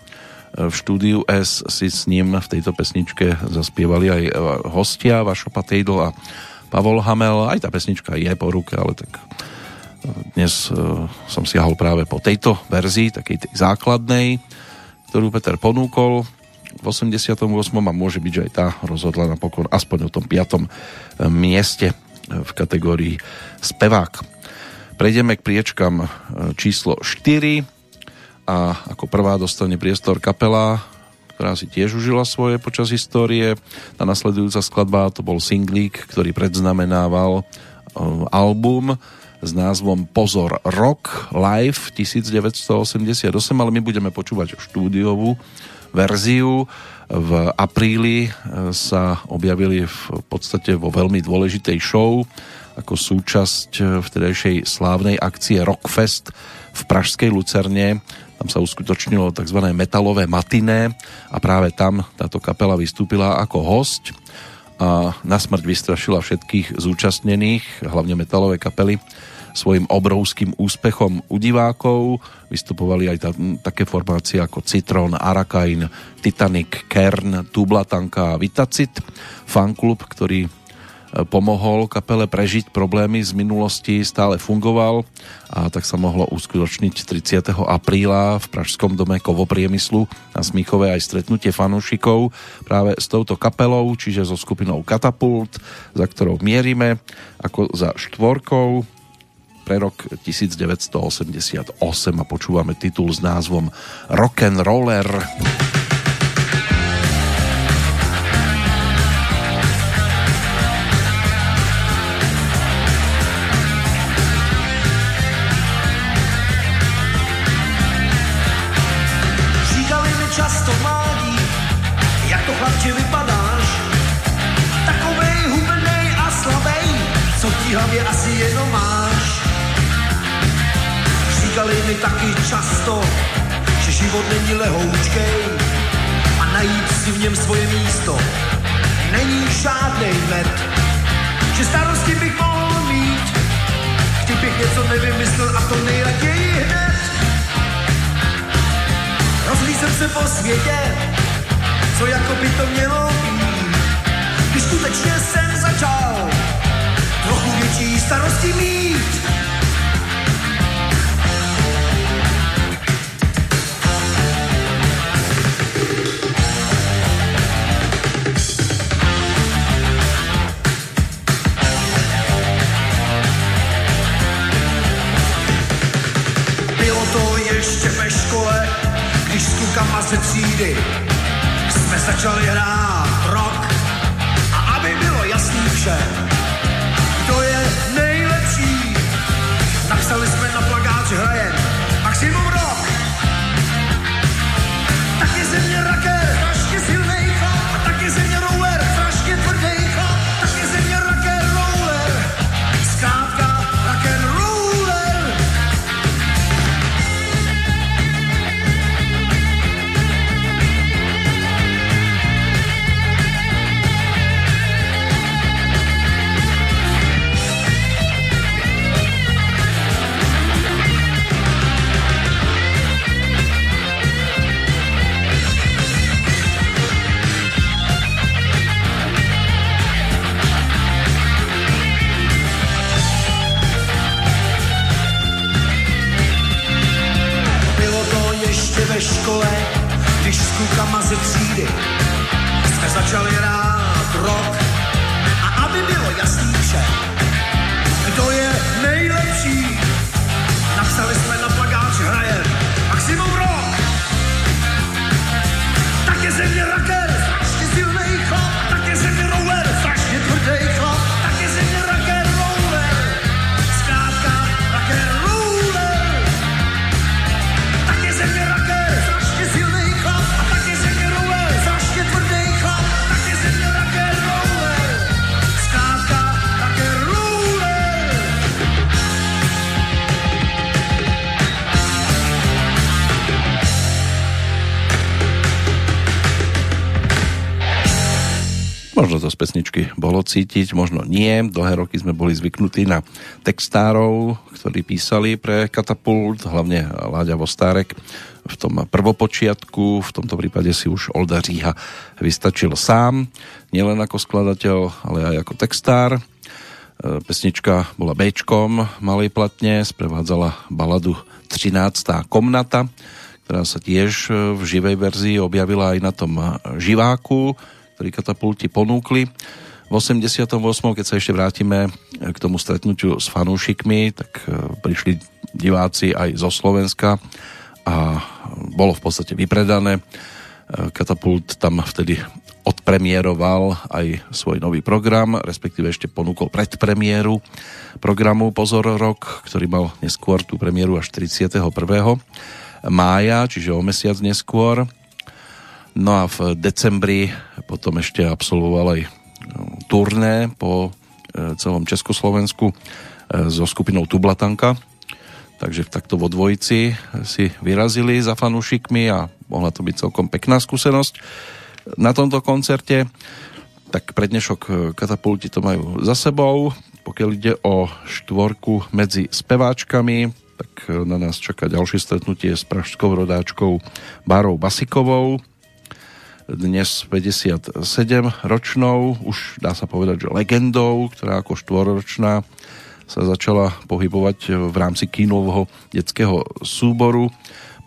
v štúdiu S si s ním v tejto pesničke zaspievali aj eh, hostia Vašo Patejdl a Pavol Hamel. Aj tá pesnička je po ruke, ale tak dnes som siahol práve po tejto verzii, takej tej základnej, ktorú Peter ponúkol v 88. a môže byť, že aj tá rozhodla napokon aspoň o tom 5. mieste v kategórii spevák. Prejdeme k priečkam číslo 4 a ako prvá dostane priestor kapela, ktorá si tiež užila svoje počas histórie. Tá nasledujúca skladba to bol singlík, ktorý predznamenával album s názvom Pozor Rock Live 1988, ale my budeme počúvať štúdiovú verziu. V apríli sa objavili v podstate vo veľmi dôležitej show ako súčasť vtedajšej slávnej akcie Rockfest v Pražskej Lucerne. Tam sa uskutočnilo tzv. metalové matiné a práve tam táto kapela vystúpila ako host a na smrť vystrašila všetkých zúčastnených, hlavne metalové kapely, svojim obrovským úspechom u divákov. Vystupovali aj ta, také formácie ako Citron, Arakain, Titanic, Kern, Tublatanka a Vitacit. Fanklub, ktorý pomohol kapele prežiť problémy z minulosti, stále fungoval a tak sa mohlo uskutočniť 30. apríla v Pražskom dome kovopriemyslu na Smíchove aj stretnutie fanúšikov práve s touto kapelou, čiže so skupinou Katapult, za ktorou mierime ako za štvorkou pre rok 1988 a počúvame titul s názvom Rock'n'Roller. Roller.
Říkali mi taky často, že život není lehoučkej a najít si v něm svoje místo není žádnej med. Že starosti bych mohl mít, kdybych něco nevymyslel a to nejraději hned. se po světě, co jako by to mělo být. Když skutečně jsem začal trochu větší starosti mít. Ještě ve škole, když s klukama ze třídy jsme začali hrát rock. A aby bylo jasný všem, kdo je nejlepší, napsali jsme na plagát, že hrajem ve škole, když s klukama ze třídy jsme začali hrát rock.
Možno to z pesničky bolo cítiť, možno nie. Dlhé roky sme boli zvyknutí na textárov, ktorí písali pre Katapult, hlavne Láďa Vostárek v tom prvopočiatku. V tomto prípade si už Olda Říha vystačil sám, nielen ako skladateľ, ale aj ako textár. E, Pesnička bola b malej platne, sprevádzala baladu 13. komnata, ktorá sa tiež v živej verzii objavila aj na tom živáku, ktorý katapulti ponúkli. V 88. keď sa ešte vrátime k tomu stretnutiu s fanúšikmi, tak e, prišli diváci aj zo Slovenska a bolo v podstate vypredané. Katapult tam vtedy odpremieroval aj svoj nový program, respektíve ešte ponúkol predpremiéru programu Pozor rok, ktorý mal neskôr tú premiéru až 31. mája, čiže o mesiac neskôr. No a v decembri potom ešte absolvoval aj turné po e, celom Československu e, so skupinou Tublatanka. Takže takto vo dvojici si vyrazili za fanúšikmi a mohla to byť celkom pekná skúsenosť na tomto koncerte. Tak prednešok katapulti to majú za sebou. Pokiaľ ide o štvorku medzi speváčkami, tak na nás čaká ďalšie stretnutie s pražskou rodáčkou Bárou Basikovou, dnes 57 ročnou, už dá sa povedať, že legendou, ktorá ako štvoročná sa začala pohybovať v rámci kínového detského súboru.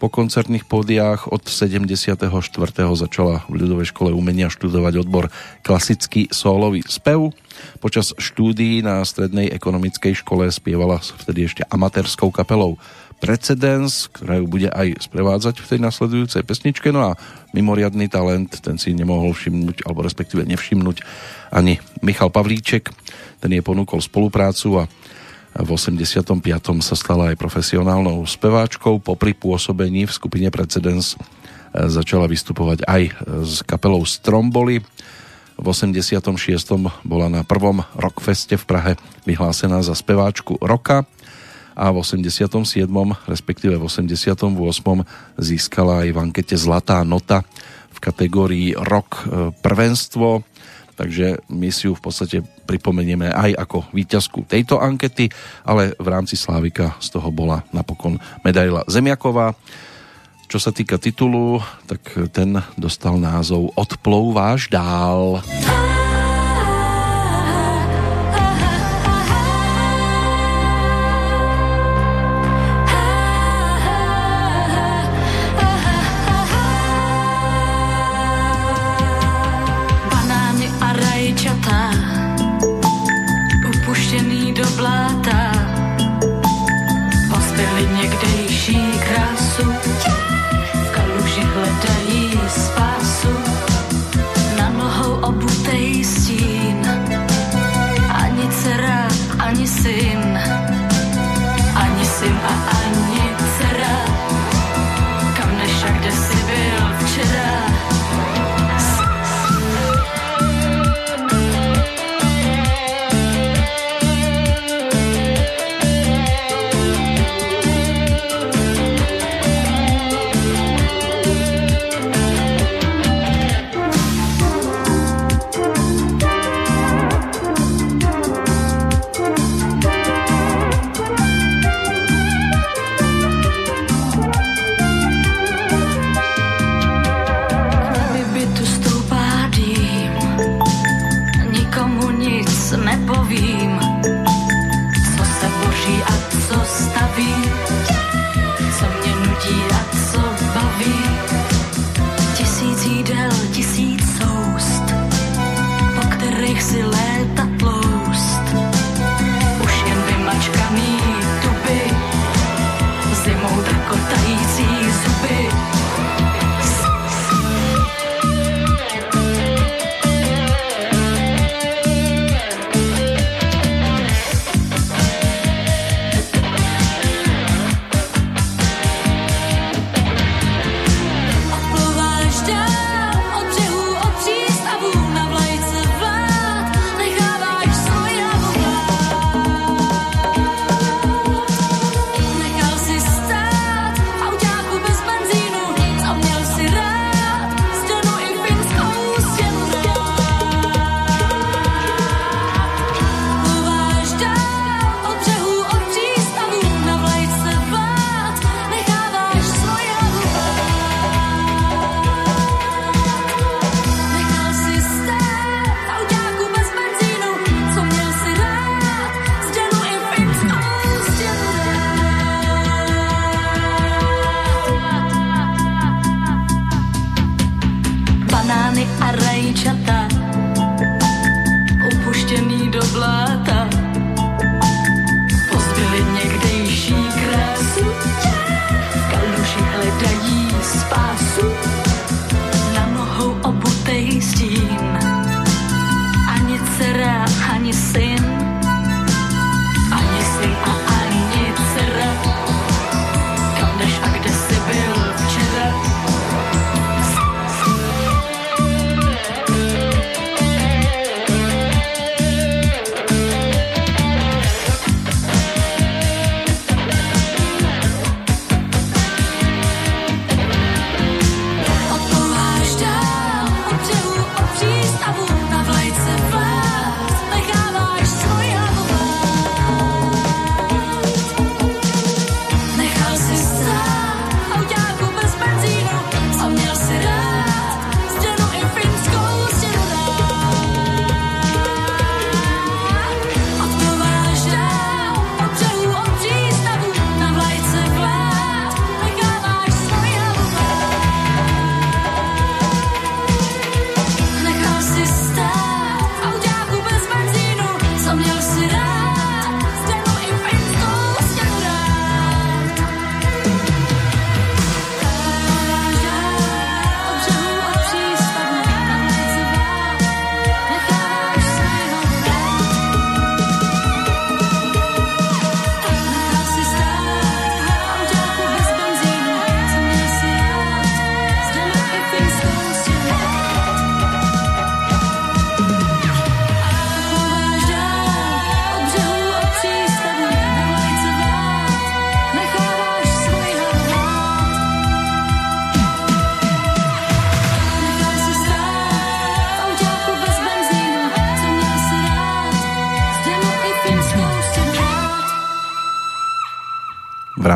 Po koncertných pódiách od 74. začala v ľudovej škole umenia študovať odbor klasický sólový spev. Počas štúdií na strednej ekonomickej škole spievala vtedy ešte amatérskou kapelou Precedens, ktorá ju bude aj sprevádzať v tej nasledujúcej pesničke. No a mimoriadný talent, ten si nemohol všimnúť, alebo respektíve nevšimnúť ani Michal Pavlíček. Ten je ponúkol spoluprácu a v 85. sa stala aj profesionálnou speváčkou. Po pripôsobení v skupine Precedens začala vystupovať aj s kapelou Stromboli. V 86. bola na prvom rockfeste v Prahe vyhlásená za speváčku roka a v 87. respektíve v 88. získala aj v ankete Zlatá nota v kategórii Rock prvenstvo takže my si ju v podstate pripomenieme aj ako víťazku tejto ankety, ale v rámci Slávika z toho bola napokon medaila Zemiaková, Čo sa týka titulu, tak ten dostal názov Odplouváš dál.
v kaluži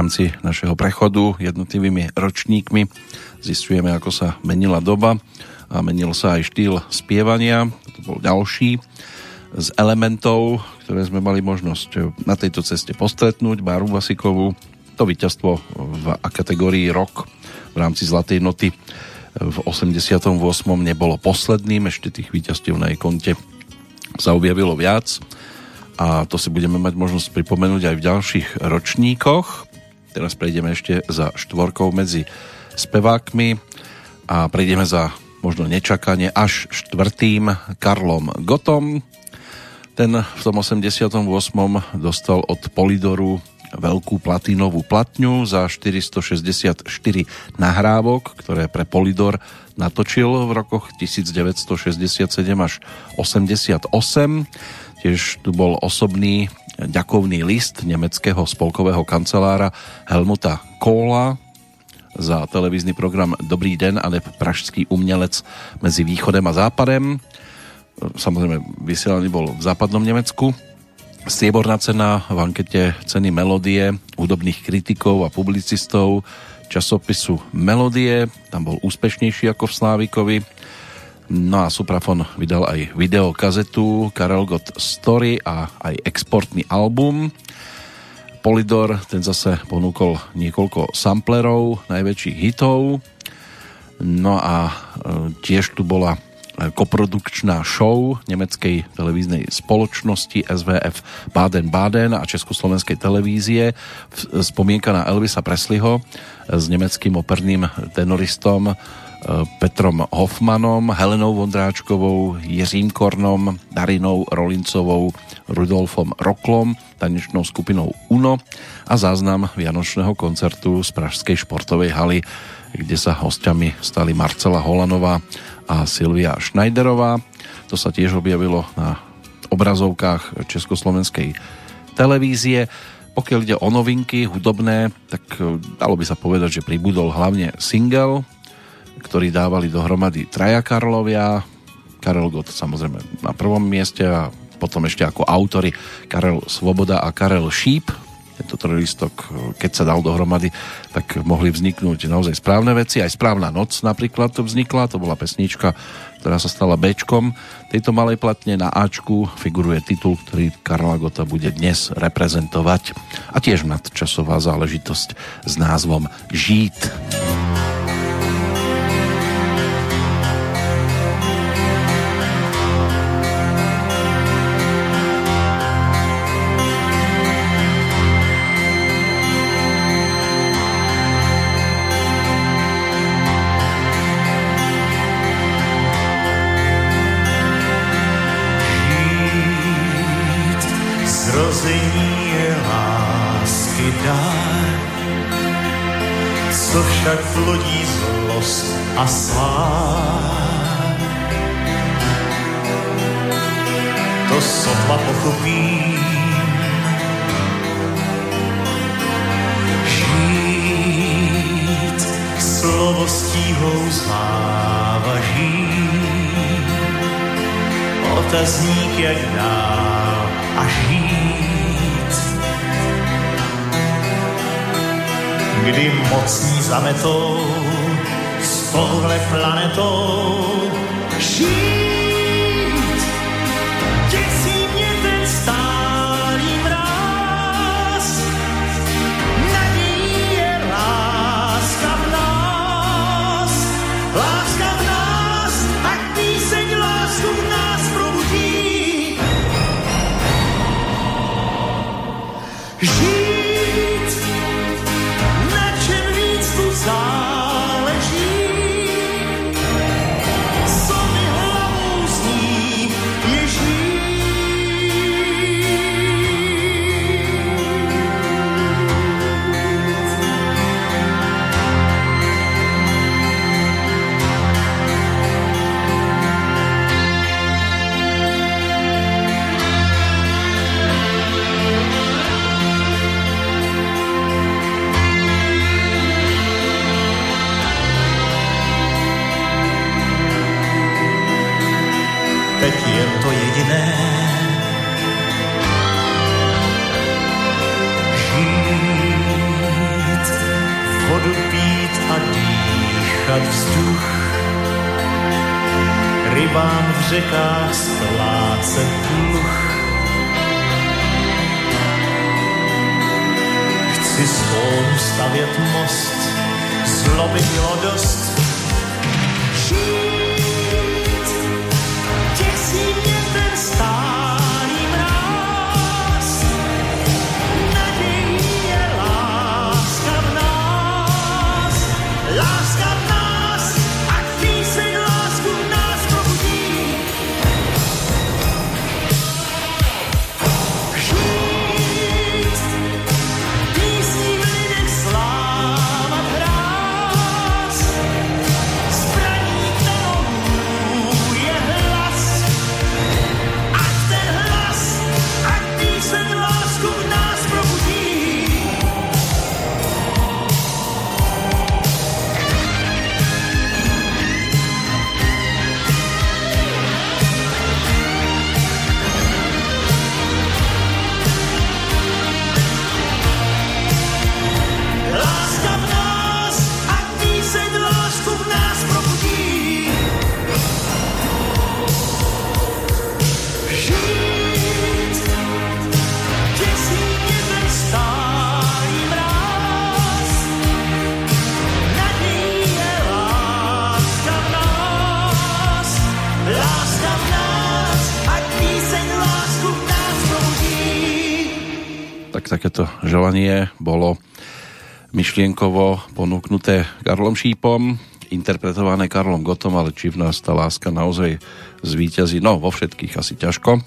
rámci našeho prechodu jednotlivými ročníkmi zistujeme, ako sa menila doba a menil sa aj štýl spievania. To bol ďalší z elementov, ktoré sme mali možnosť na tejto ceste postretnúť. Báru Vasikovú, to víťazstvo v kategórii rok v rámci Zlatej noty v 88. nebolo posledným, ešte tých víťazstiev na jej konte sa objavilo viac a to si budeme mať možnosť pripomenúť aj v ďalších ročníkoch. Teraz prejdeme ešte za štvorkou medzi spevákmi a prejdeme za možno nečakanie až štvrtým Karlom Gotom. Ten v tom 88. dostal od Polidoru veľkú platinovú platňu za 464 nahrávok, ktoré pre Polidor natočil v rokoch 1967 až 88. Tiež tu bol osobný ďakovný list nemeckého spolkového kancelára Helmuta Kohla za televízny program Dobrý den a pražský umělec medzi východem a západem. Samozrejme, vysielaný bol v západnom Nemecku. Strieborná cena v ankete ceny melodie hudobných kritikov a publicistov časopisu Melodie. Tam bol úspešnejší ako v Slávikovi. No a Suprafon vydal aj videokazetu Karel Gott Story a aj exportný album. Polydor, ten zase ponúkol niekoľko samplerov, najväčších hitov. No a e, tiež tu bola e, koprodukčná show nemeckej televíznej spoločnosti SVF Baden-Baden a Československej televízie spomienka na Elvisa Presleyho s nemeckým operným tenoristom Petrom Hoffmanom, Helenou Vondráčkovou, Jiřím Kornom, Darinou Rolincovou, Rudolfom Roklom, tanečnou skupinou UNO a záznam Vianočného koncertu z Pražskej športovej haly, kde sa hostiami stali Marcela Holanová a Silvia Schneiderová. To sa tiež objavilo na obrazovkách Československej televízie. Pokiaľ ide o novinky hudobné, tak eh, dalo by sa povedať, že pribudol hlavne single ktorí dávali dohromady traja Karlovia, Karel Gott samozrejme na prvom mieste a potom ešte ako autory Karel Svoboda a Karel Šíp. Tento trojlistok, keď sa dal dohromady, tak mohli vzniknúť naozaj správne veci. Aj Správna noc napríklad to vznikla, to bola pesnička, ktorá sa stala Bčkom tejto malej platne. Na Ačku figuruje titul, ktorý Karla Gota bude dnes reprezentovať. A tiež nadčasová záležitosť s názvom Žít. Žít.
A svár. To sotva pochopím, žít slovo stíhou závaží. Otazník jak dál a žít. Kdy mocní zametou touhle planetou žít. Děsí mě ten stálý mráz, nadějí je láska v nás, láska v nás, ať píseň lásku v nás probudí. Žít dechat vzduch, rybám v řekách splácet dluh. Chci z stavět most, zloby bylo dost,
takéto želanie bolo myšlienkovo ponúknuté Karlom Šípom, interpretované Karlom Gotom, ale či v nás tá láska naozaj zvíťazí, no vo všetkých asi ťažko,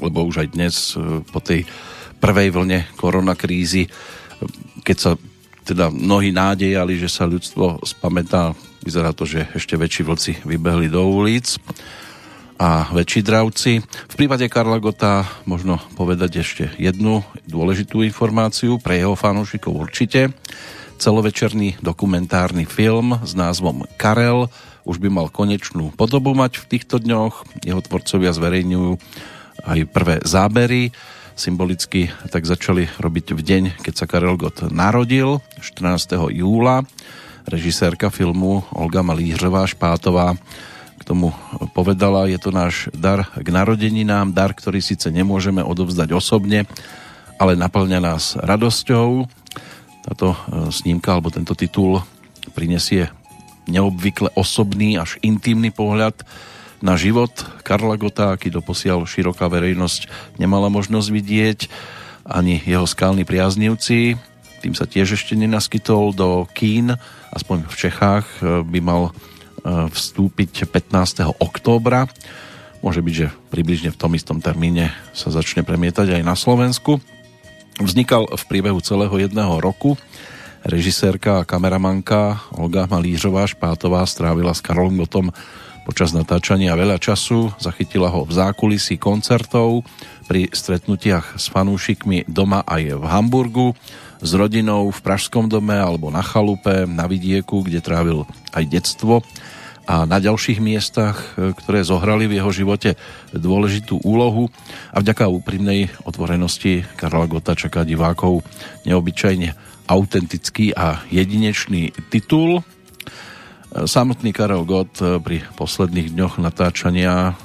lebo už aj dnes e, po tej prvej vlne koronakrízy, keď sa teda mnohí nádejali, že sa ľudstvo spamätá, vyzerá to, že ešte väčší vlci vybehli do ulic a väčší dravci. V prípade Karla Gota možno povedať ešte jednu dôležitú informáciu pre jeho fanúšikov určite. Celovečerný dokumentárny film s názvom Karel už by mal konečnú podobu mať v týchto dňoch. Jeho tvorcovia zverejňujú aj prvé zábery. Symbolicky tak začali robiť v deň, keď sa Karel Gott narodil, 14. júla. Režisérka filmu Olga Malířová Špátová tomu povedala, je to náš dar k narodeninám, dar, ktorý síce nemôžeme odovzdať osobne, ale naplňa nás radosťou. Táto e, snímka alebo tento titul prinesie neobvykle osobný až intimný pohľad na život Karla Gota, aký doposiaľ široká verejnosť nemala možnosť vidieť, ani jeho skalní priaznivci. Tým sa tiež ešte nenaskytol do kín, aspoň v Čechách e, by mal vstúpiť 15. októbra. Môže byť, že približne v tom istom termíne sa začne premietať aj na Slovensku. Vznikal v priebehu celého jedného roku. Režisérka a kameramanka Olga Malířová Špátová strávila s Karolom Gotom počas natáčania veľa času, zachytila ho v zákulisí koncertov, pri stretnutiach s fanúšikmi doma aj v Hamburgu, s rodinou v Pražskom dome alebo na chalupe, na vidieku, kde trávil aj detstvo a na ďalších miestach, e, ktoré zohrali v jeho živote dôležitú úlohu a vďaka úprimnej otvorenosti Karla Gota čaká divákov neobyčajne autentický a jedinečný titul. E, samotný Karel Gott e, pri posledných dňoch natáčania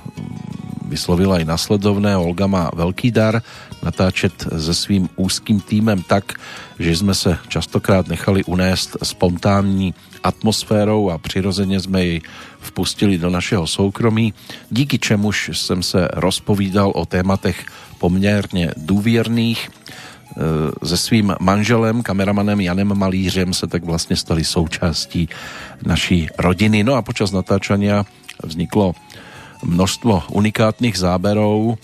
vyslovil aj nasledovné. Olga má veľký dar natáčet se svým úzkým týmem tak, že sme sa častokrát nechali unést spontánní atmosférou a přirozeně jsme jej vpustili do našeho soukromí, díky čemuž jsem se rozpovídal o tématech poměrně důvěrných. E, se svým manželem, kameramanem Janem Malířem se tak vlastně stali součástí naší rodiny. No a počas natáčania vzniklo množstvo unikátnych záberov,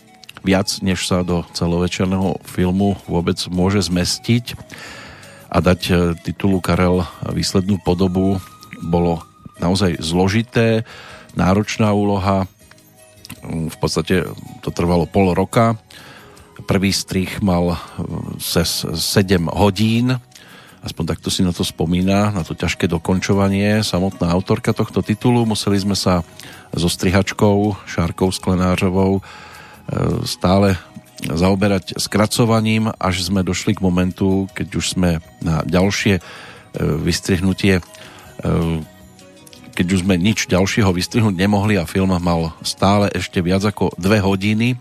viac než sa do celovečerného filmu vôbec môže zmestiť a dať e, titulu Karel výslednú podobu bolo naozaj zložité, náročná úloha. Mm, v podstate to trvalo pol roka. Prvý strich mal ses 7 hodín, aspoň takto si na to spomína, na to ťažké dokončovanie. Samotná autorka tohto titulu museli sme sa so strihačkou Šárkou Sklenářovou stále zaoberať skracovaním, až sme došli k momentu, keď už sme na ďalšie e, vystrihnutie e, keď už sme nič ďalšieho vystrihnúť nemohli a film mal stále ešte viac ako dve hodiny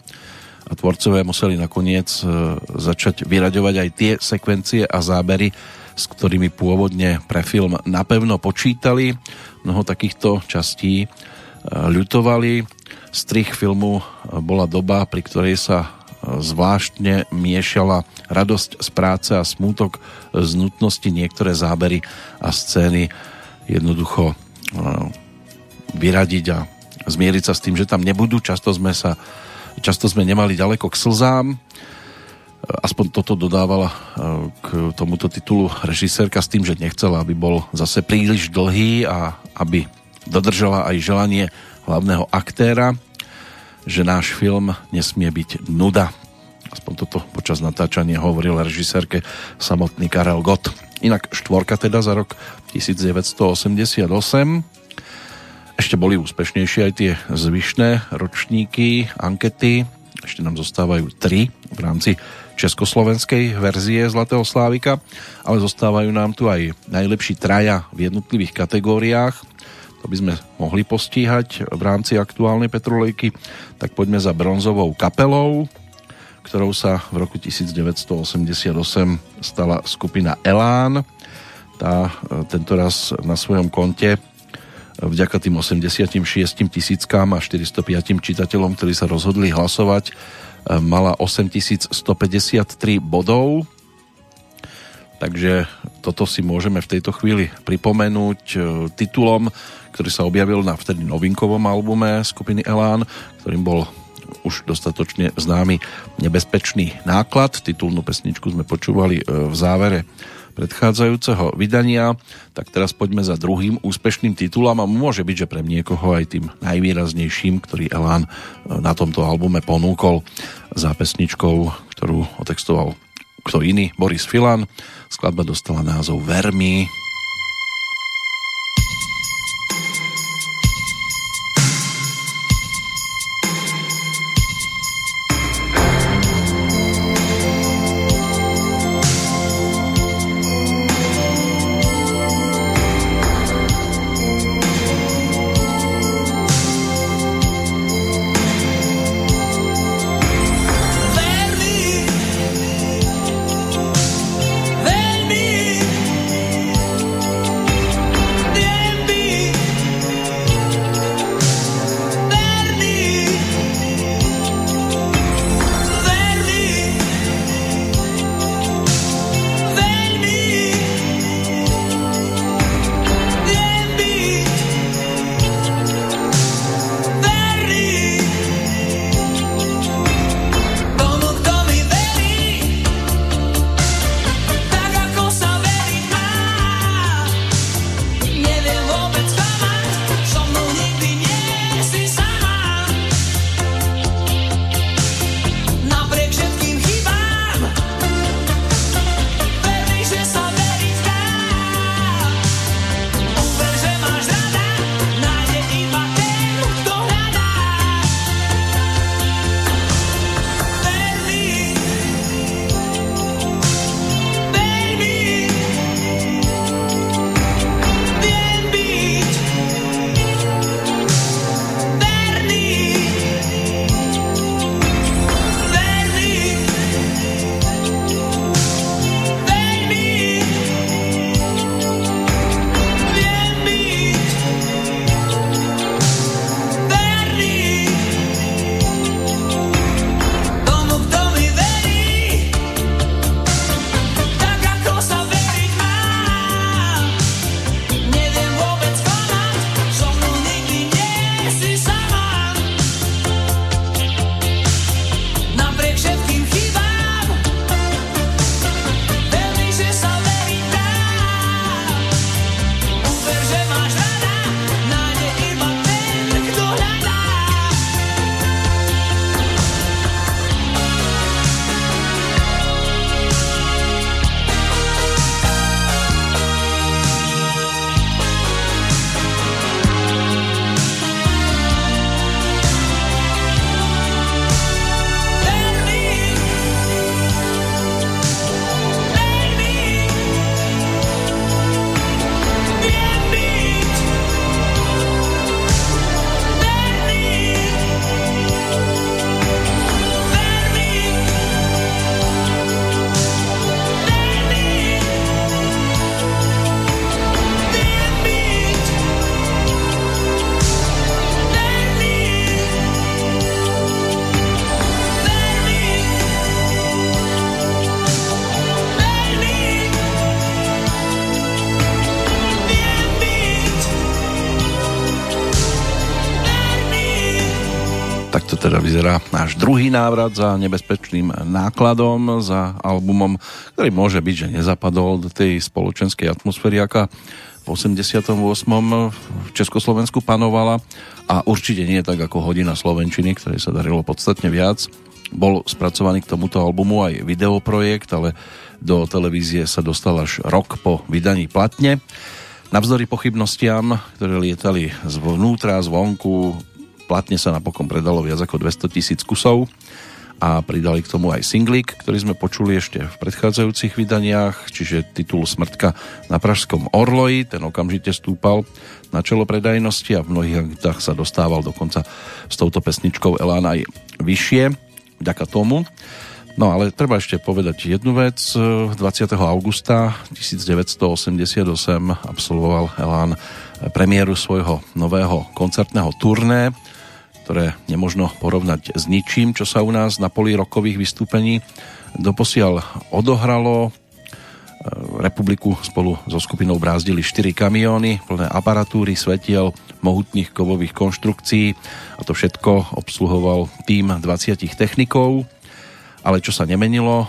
a tvorcovia museli nakoniec e, začať vyraďovať aj tie sekvencie a zábery, s ktorými pôvodne pre film napevno počítali. Mnoho takýchto častí e, ľutovali. Strich filmu bola doba, pri ktorej sa zvláštne miešala radosť z práce a smútok z nutnosti niektoré zábery a scény jednoducho e, vyradiť a zmieriť sa s tým, že tam nebudú. Často sme sa často sme nemali ďaleko k slzám. Aspoň toto dodávala e, k tomuto titulu režisérka s tým, že nechcela, aby bol zase príliš dlhý a aby dodržala aj želanie hlavného aktéra že náš film nesmie byť nuda. Aspoň toto počas natáčania hovoril režisérke samotný Karel Gott. Inak štvorka teda za rok 1988. Ešte boli úspešnejšie aj tie zvyšné ročníky, ankety. Ešte nám zostávajú tri v rámci československej verzie Zlatého Slávika, ale zostávajú nám tu aj najlepší traja v jednotlivých kategóriách to by sme mohli postíhať v rámci aktuálnej Petrolejky, tak poďme za bronzovou kapelou, ktorou sa v roku 1988 stala skupina Elán. Tá e, tento raz na svojom konte e, vďaka tým 86 tisíckám a 405 čitateľom, ktorí sa rozhodli hlasovať, e, mala 8153 bodov. Takže toto si môžeme v tejto chvíli pripomenúť titulom, ktorý sa objavil na vtedy novinkovom albume skupiny Elán, ktorým bol už dostatočne známy Nebezpečný náklad. Titulnú pesničku sme počúvali e, v závere predchádzajúceho vydania, tak teraz poďme za druhým úspešným titulom a môže byť, že pre niekoho aj tým najvýraznejším, ktorý Elán e, na tomto albume ponúkol za pesničkou, ktorú otextoval kto iný, Boris Filan. Skladba dostala názov Vermi. Druhý návrat za nebezpečným nákladom, za albumom, ktorý môže byť, že nezapadol do tej spoločenskej atmosféry, aká v 88. v Československu panovala a určite nie tak ako Hodina Slovenčiny, ktoré sa darilo podstatne viac. Bol spracovaný k tomuto albumu aj videoprojekt, ale do televízie sa dostal až rok po vydaní platne. Navzdory pochybnostiam, ktoré lietali zvnútra, zvonku, Platne sa napokon predalo viac ako 200 tisíc kusov a pridali k tomu aj singlik, ktorý sme počuli ešte v predchádzajúcich vydaniach, čiže titul Smrtka na Pražskom Orloji, ten okamžite stúpal na čelo predajnosti a v mnohých aktách sa dostával dokonca s touto pesničkou Elán aj vyššie, vďaka tomu. No ale treba ešte povedať jednu vec. 20. augusta 1988 absolvoval Elán premiéru svojho nového koncertného turné ktoré nemožno porovnať s ničím, čo sa u nás na poli rokových vystúpení doposiaľ odohralo. E, republiku spolu so skupinou brázdili 4 kamióny plné aparatúry, svetiel, mohutných kovových konštrukcií a to všetko obsluhoval tým 20 technikov. Ale čo sa nemenilo,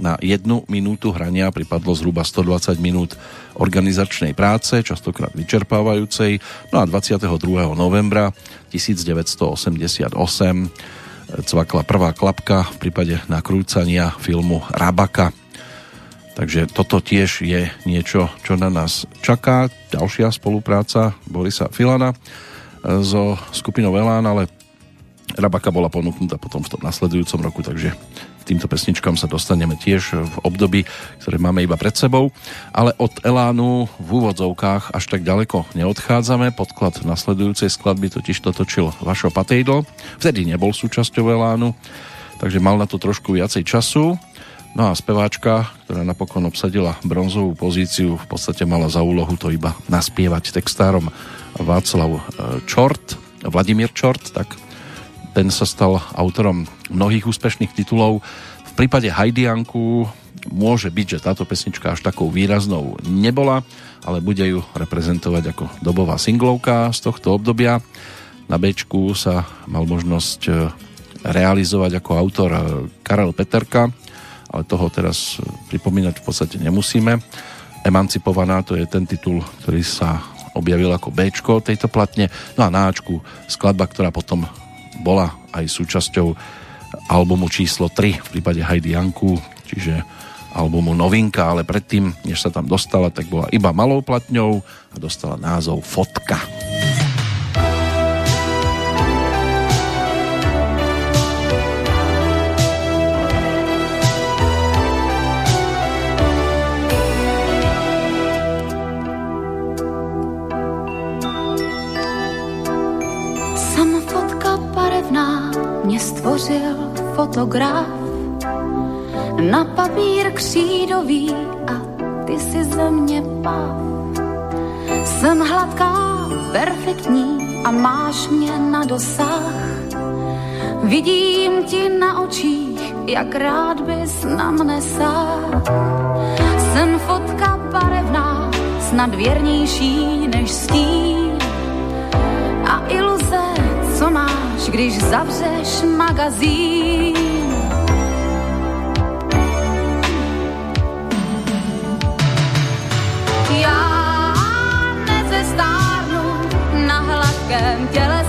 na jednu minútu hrania pripadlo zhruba 120 minút organizačnej práce, častokrát vyčerpávajúcej. No a 22. novembra 1988 cvakla prvá klapka v prípade nakrúcania filmu Rabaka. Takže toto tiež je niečo, čo na nás čaká. Ďalšia spolupráca Borisa Filana so skupinou Elán, ale Rabaka bola ponúknutá potom v tom nasledujúcom roku, takže týmto pesničkám sa dostaneme tiež v období, ktoré máme iba pred sebou. Ale od Elánu v úvodzovkách až tak ďaleko neodchádzame. Podklad nasledujúcej skladby totiž to točil Vašo Patejdl. Vtedy nebol súčasťou Elánu, takže mal na to trošku viacej času. No a speváčka, ktorá napokon obsadila bronzovú pozíciu, v podstate mala za úlohu to iba naspievať textárom Václav e, Čort, Vladimír Čort, tak ten sa stal autorom mnohých úspešných titulov. V prípade Hajdianku môže byť, že táto pesnička až takou výraznou nebola, ale bude ju reprezentovať ako dobová singlovka z tohto obdobia. Na B sa mal možnosť e, realizovať ako autor e, Karel Peterka, ale toho teraz pripomínať v podstate nemusíme. Emancipovaná to je ten titul, ktorý sa objavil ako B tejto platne. No a na Ačku skladba, ktorá potom bola aj súčasťou albumu číslo 3 v prípade Heidi Janku, čiže albumu Novinka, ale predtým, než sa tam dostala, tak bola iba malou platňou a dostala názov Fotka.
Stvořil fotograf na papír křídový a ty si ze mě pav. Jsem hladká, perfektní a máš mě na dosah. Vidím ti na očích, jak rád bys na mne sáh. Jsem fotka barevná, snad věrnější než stín a iluze, když zavřeš magazín. Já nezestárnu na hladkém těle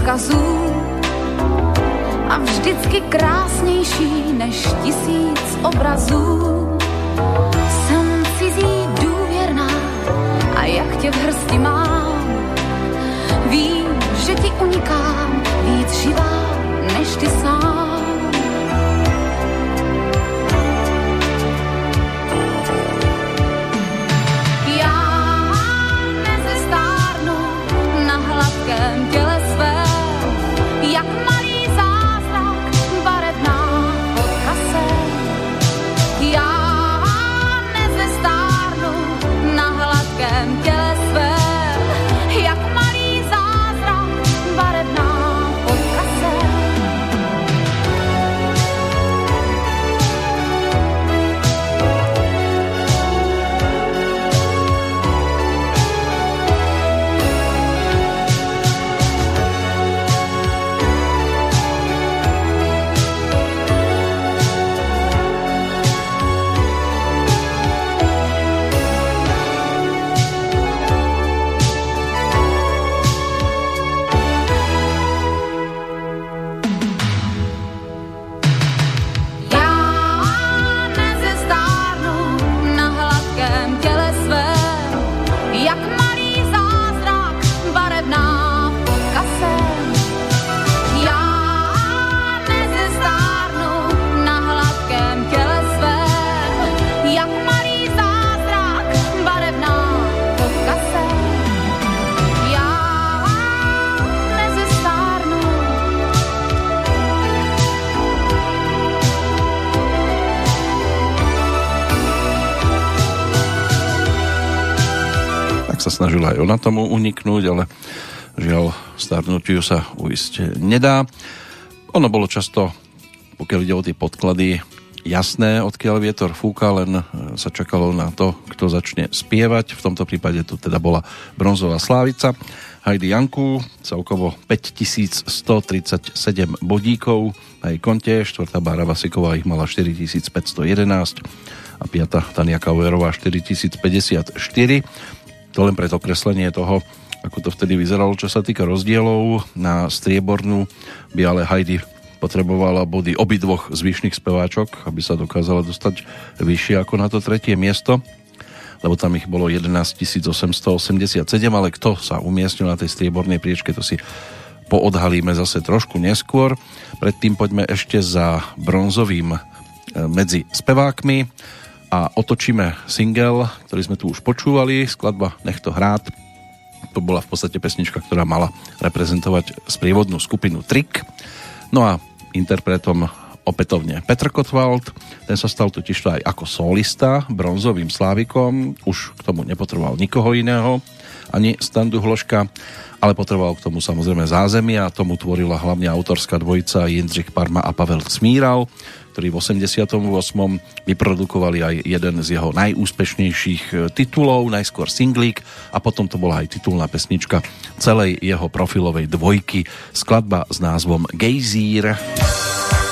vždycky bez kazů a vždycky krásnější než tisíc obrazů. Jsem cizí důvěrná a jak tě v hrsti mám, vím, že ti unikám víc živá než ty sám. těle své, jak malý zázrak,
snažila aj ona tomu uniknúť, ale žiaľ starnutiu sa uísť nedá. Ono bolo často, pokiaľ ide o tie podklady, jasné, odkiaľ vietor fúka, len sa čakalo na to, kto začne spievať. V tomto prípade tu teda bola bronzová slávica. Heidi Janku, celkovo 5137 bodíkov na jej konte, štvrtá Bára Vasiková ich mala 4511 a piata Tania Kauerová 4054. To len pre to kreslenie toho, ako to vtedy vyzeralo, čo sa týka rozdielov. Na striebornú by ale Heidi potrebovala body obidvoch zvyšných speváčok, aby sa dokázala dostať vyššie ako na to tretie miesto lebo tam ich bolo 11 887, ale kto sa umiestnil na tej striebornej priečke, to si poodhalíme zase trošku neskôr. Predtým poďme ešte za bronzovým e, medzi spevákmi a otočíme single, ktorý sme tu už počúvali, skladba Nech to hrát. To bola v podstate pesnička, ktorá mala reprezentovať sprievodnú skupinu Trick. No a interpretom opätovne Petr Kotwald, ten sa stal totiž aj ako solista bronzovým slávikom, už k tomu nepotreboval nikoho iného, ani Standu Hloška, ale potreboval k tomu samozrejme zázemie a tomu tvorila hlavne autorská dvojica Jindřich Parma a Pavel Cmíral, ktorí v 88. vyprodukovali aj jeden z jeho najúspešnejších e, titulov, najskôr singlík a potom to bola aj titulná pesnička celej jeho profilovej dvojky, skladba s názvom Gejzír. Gejzír.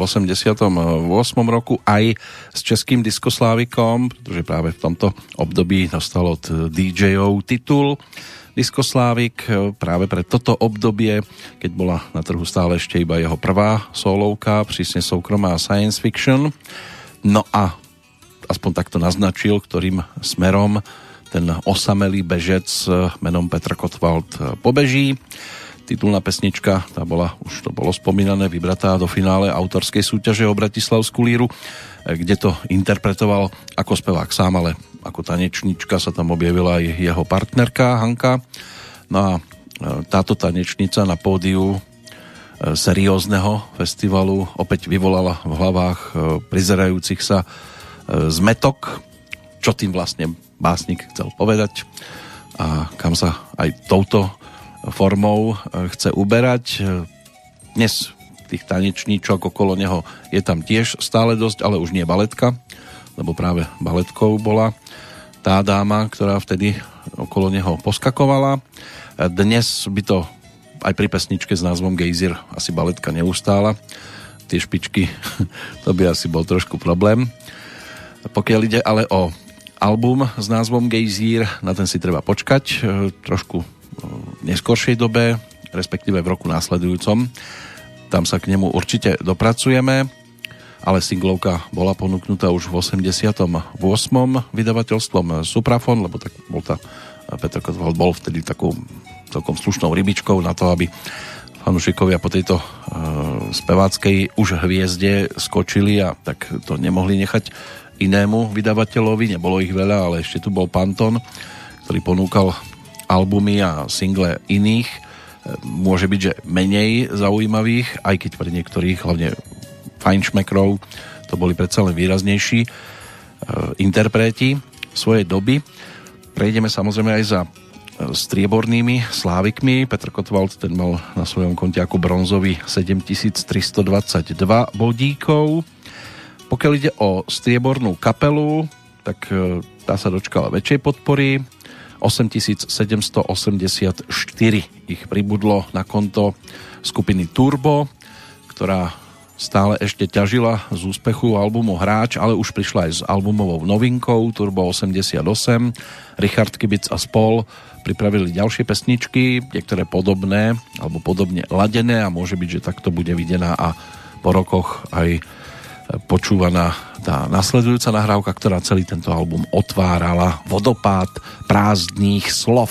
V 88. roku aj s českým diskoslávikom, pretože práve v tomto období dostal od DJov titul Diskoslávik práve pre toto obdobie, keď bola na trhu stále ešte iba jeho prvá solovka, prísne soukromá science fiction. No a aspoň takto naznačil, ktorým smerom ten osamelý bežec menom Petr Kotwald pobeží. Titulná pesnička, tá bola, už to bolo spomínané, vybratá do finále autorskej súťaže o Bratislavskú líru, eh, kde to interpretoval ako spevák sám, ale ako tanečnička sa tam objavila aj jeho partnerka Hanka. No a eh, táto tanečnica na pódiu eh, seriózneho festivalu opäť vyvolala v hlavách prizerajúcich sa zmetok, čo tým vlastne básnik chcel povedať a kam sa aj touto formou e, chce uberať. Dnes tých tanečníčok okolo neho je tam tiež stále dosť, ale už nie baletka, lebo práve baletkou bola tá dáma, ktorá vtedy okolo neho poskakovala. Dnes by to aj pri pesničke s názvom Gejzir asi baletka neustála. Tie špičky, to by asi bol trošku problém. Pokiaľ ide ale o album s názvom Gejzír, na ten si treba počkať. E, trošku neskoršej dobe, respektíve v roku následujúcom. Tam sa k nemu určite dopracujeme, ale singlovka bola ponúknutá už v 88. vydavateľstvom Suprafon, lebo tak bol tá Petr Kotval bol vtedy takou celkom slušnou rybičkou na to, aby fanúšikovia po tejto uh, speváckej už hviezde skočili a tak to nemohli nechať inému vydavateľovi, nebolo ich veľa, ale ešte tu bol Panton, ktorý ponúkal albumy a single iných e, môže byť, že menej zaujímavých, aj keď pre niektorých, hlavne fajnšmekrov, to boli predsa len výraznejší e, interpreti svojej doby. Prejdeme samozrejme aj za e, striebornými slávikmi. Petr Kotwald ten mal na svojom konte bronzový 7322 bodíkov. Pokiaľ ide o striebornú kapelu, tak tá sa dočkala väčšej podpory 8784 ich pribudlo na konto skupiny Turbo, ktorá stále ešte ťažila z úspechu albumu Hráč, ale už prišla aj s albumovou novinkou Turbo 88. Richard Kibic a spol pripravili ďalšie pesničky, niektoré podobné alebo podobne ladené a môže byť, že takto bude videná a po rokoch aj počúvaná tá nasledujúca nahrávka, ktorá celý tento album otvárala vodopád prázdných slov.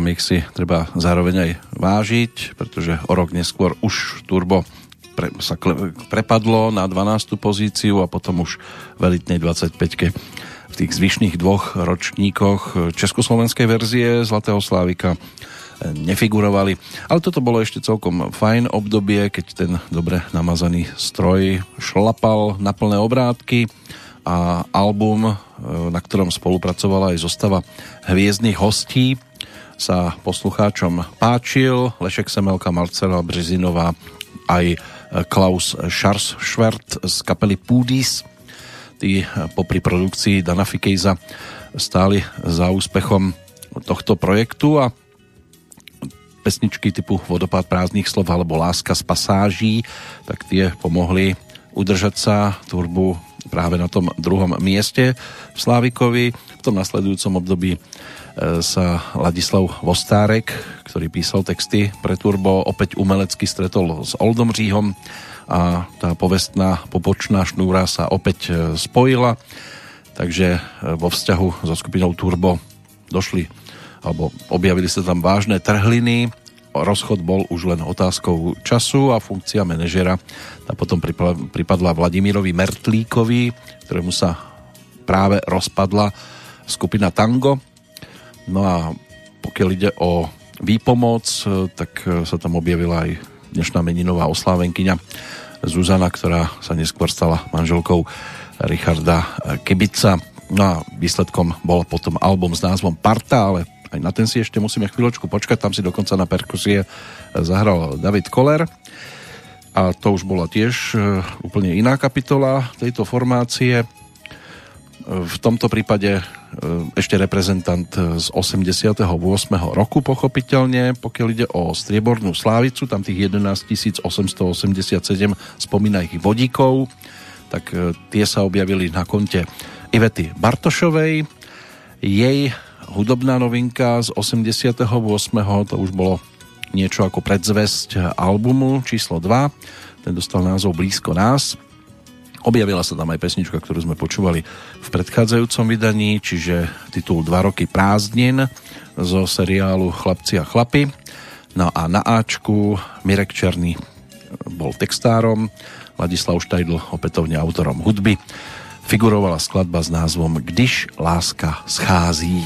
Okamih si treba zároveň aj vážiť, pretože o rok neskôr už Turbo pre, sa kle, prepadlo na 12. pozíciu a potom už v elitnej 25 v tých zvyšných dvoch ročníkoch československej verzie Zlatého Slávika nefigurovali. Ale toto bolo ešte celkom fajn obdobie, keď ten dobre namazaný stroj šlapal na plné obrátky a album, na ktorom spolupracovala aj zostava hviezdnych hostí, sa poslucháčom páčil. Lešek Semelka, Marcela Brezinová, aj Klaus Scharsschwert z kapely Pudis. Tí popri produkcii Dana Fikejza stáli za úspechom tohto projektu a pesničky typu Vodopád prázdnych slov alebo Láska z pasáží, tak tie pomohli udržať sa turbu práve na tom druhom mieste v Slávikovi. V tom nasledujúcom období e, sa Ladislav Vostárek, ktorý písal texty pre Turbo, opäť umelecky stretol s Oldom Říhom a tá povestná popočná šnúra sa opäť e, spojila, takže e, vo vzťahu so skupinou Turbo došli alebo objavili sa tam vážne trhliny, rozchod bol už len otázkou času a funkcia manažera. Tá potom pripadla Vladimírovi Mertlíkovi, ktorému sa práve rozpadla skupina Tango. No a pokiaľ ide o výpomoc, tak sa tam objavila aj dnešná meninová oslávenkyňa Zuzana, ktorá sa neskôr stala manželkou Richarda Kibica. No a výsledkom bol potom album s názvom Parta, ale aj na ten si ešte musíme chvíľočku počkať, tam si dokonca na perkusie zahral David Koller. A to už bola tiež úplne iná kapitola tejto formácie. V tomto prípade e, ešte reprezentant z 88. roku pochopiteľne, pokiaľ ide o striebornú slávicu, tam tých 11 887 spomínaných vodíkov, tak e, tie sa objavili na konte Ivety Bartošovej. Jej hudobná novinka z 88. to už bolo niečo ako predzvesť albumu číslo 2. Ten dostal názov Blízko nás. Objavila sa tam aj pesnička, ktorú sme počúvali v predchádzajúcom vydaní, čiže titul 2 roky prázdnin zo seriálu Chlapci a chlapy. No a na Ačku Mirek Černý bol textárom, Ladislav Štajdl opätovne autorom hudby figurovala skladba s názvom Když láska schází.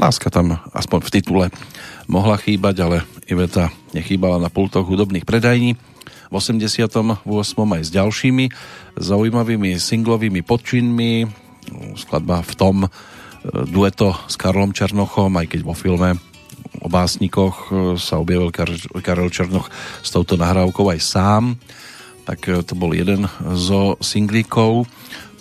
Láska tam aspoň v titule mohla chýbať, ale Iveta nechýbala na pultoch hudobných predajní. V 88. aj s ďalšími zaujímavými singlovými podčinmi. Skladba v tom e, dueto s Karlom Černochom, aj keď vo filme o básnikoch e, sa objavil Karel Černoch s touto nahrávkou aj sám. Tak e, to bol jeden zo singlíkov.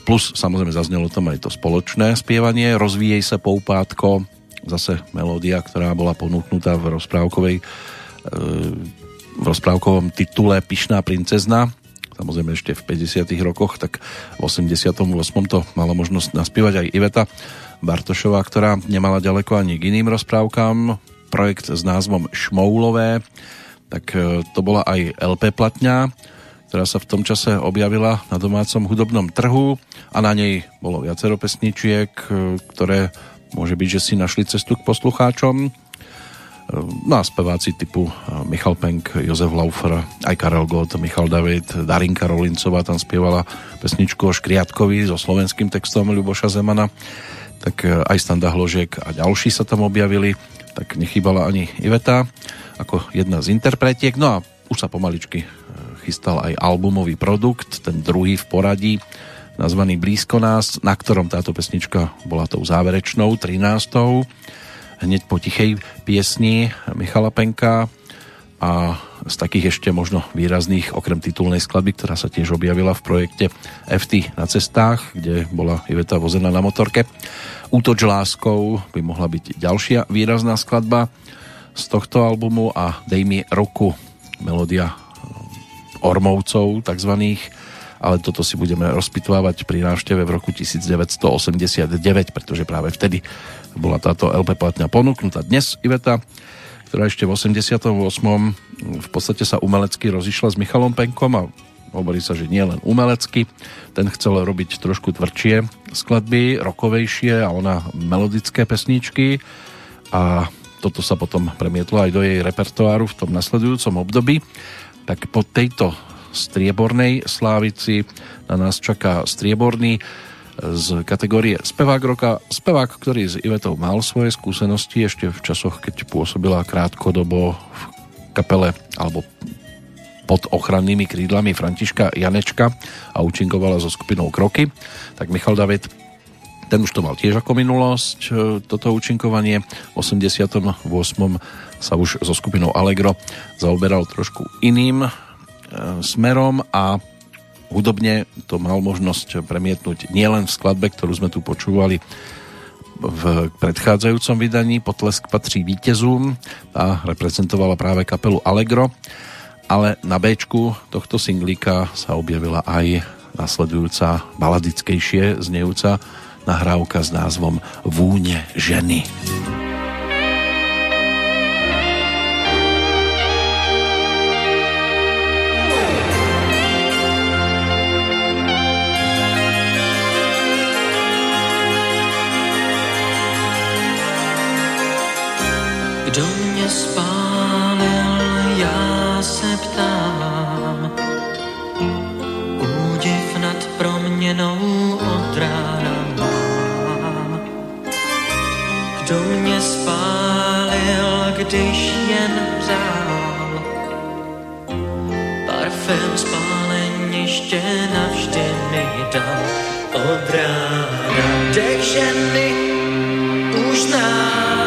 Plus samozrejme zaznelo tam aj to spoločné spievanie Rozvíjej sa poupátko, zase melódia, ktorá bola ponúknutá v rozprávkovej e, v rozprávkovom titule Pišná princezna samozrejme ešte v 50 rokoch, tak v 88. to mala možnosť naspievať aj Iveta Bartošová, ktorá nemala ďaleko ani k iným rozprávkám. Projekt s názvom Šmoulové, tak e, to bola aj LP platňa, ktorá sa v tom čase objavila na domácom hudobnom trhu a na nej bolo viacero pesničiek, e, ktoré Môže byť, že si našli cestu k poslucháčom. No a speváci typu Michal Penk, Jozef Laufer, aj Karel Gott, Michal David, Darinka Rolincová tam spievala pesničku o Škriatkovi so slovenským textom Ľuboša Zemana. Tak aj Standa Hložek a ďalší sa tam objavili. Tak nechýbala ani Iveta ako jedna z interpretiek. No a už sa pomaličky chystal aj albumový produkt, ten druhý v poradí nazvaný Blízko nás, na ktorom táto pesnička bola tou záverečnou, 13. Hneď po tichej piesni Michala Penka a z takých ešte možno výrazných, okrem titulnej skladby, ktorá sa tiež objavila v projekte FT na cestách, kde bola Iveta vozená na motorke. Útoč láskou by mohla byť ďalšia výrazná skladba z tohto albumu a Dej mi roku, melódia Ormovcov takzvaných, ale toto si budeme rozpitvávať pri návšteve v roku 1989, pretože práve vtedy bola táto LP platňa ponúknutá. Dnes Iveta, ktorá ešte v 88. v podstate sa umelecky rozišla s Michalom Penkom a hovorí sa, že nie len umelecky, ten chcel robiť trošku tvrdšie skladby, rokovejšie a ona melodické pesničky a toto sa potom premietlo aj do jej repertoáru v tom nasledujúcom období. Tak po tejto striebornej slávici. Na nás čaká strieborný z kategórie spevák roka. Spevák, ktorý s Ivetou mal svoje skúsenosti ešte v časoch, keď pôsobila krátkodobo v kapele alebo pod ochrannými krídlami Františka Janečka a účinkovala so skupinou Kroky. Tak Michal David ten už to mal tiež ako minulosť, e, toto účinkovanie. V 88. sa už so skupinou Allegro zaoberal trošku iným E, smerom a hudobne to mal možnosť premietnúť nielen v skladbe, ktorú sme tu počúvali v predchádzajúcom vydaní Potlesk patrí víťazům a reprezentovala práve kapelu Allegro ale na B tohto singlíka sa objavila aj nasledujúca baladickejšie znejúca nahrávka s názvom Vúne ženy.
Kdo mě spálil, já se ptám. Údiv nad proměnou od rána mám. Kdo mě spálil, když jen řál. Parfém spáleniště navždy mi dal od rána. Dech ženy už nám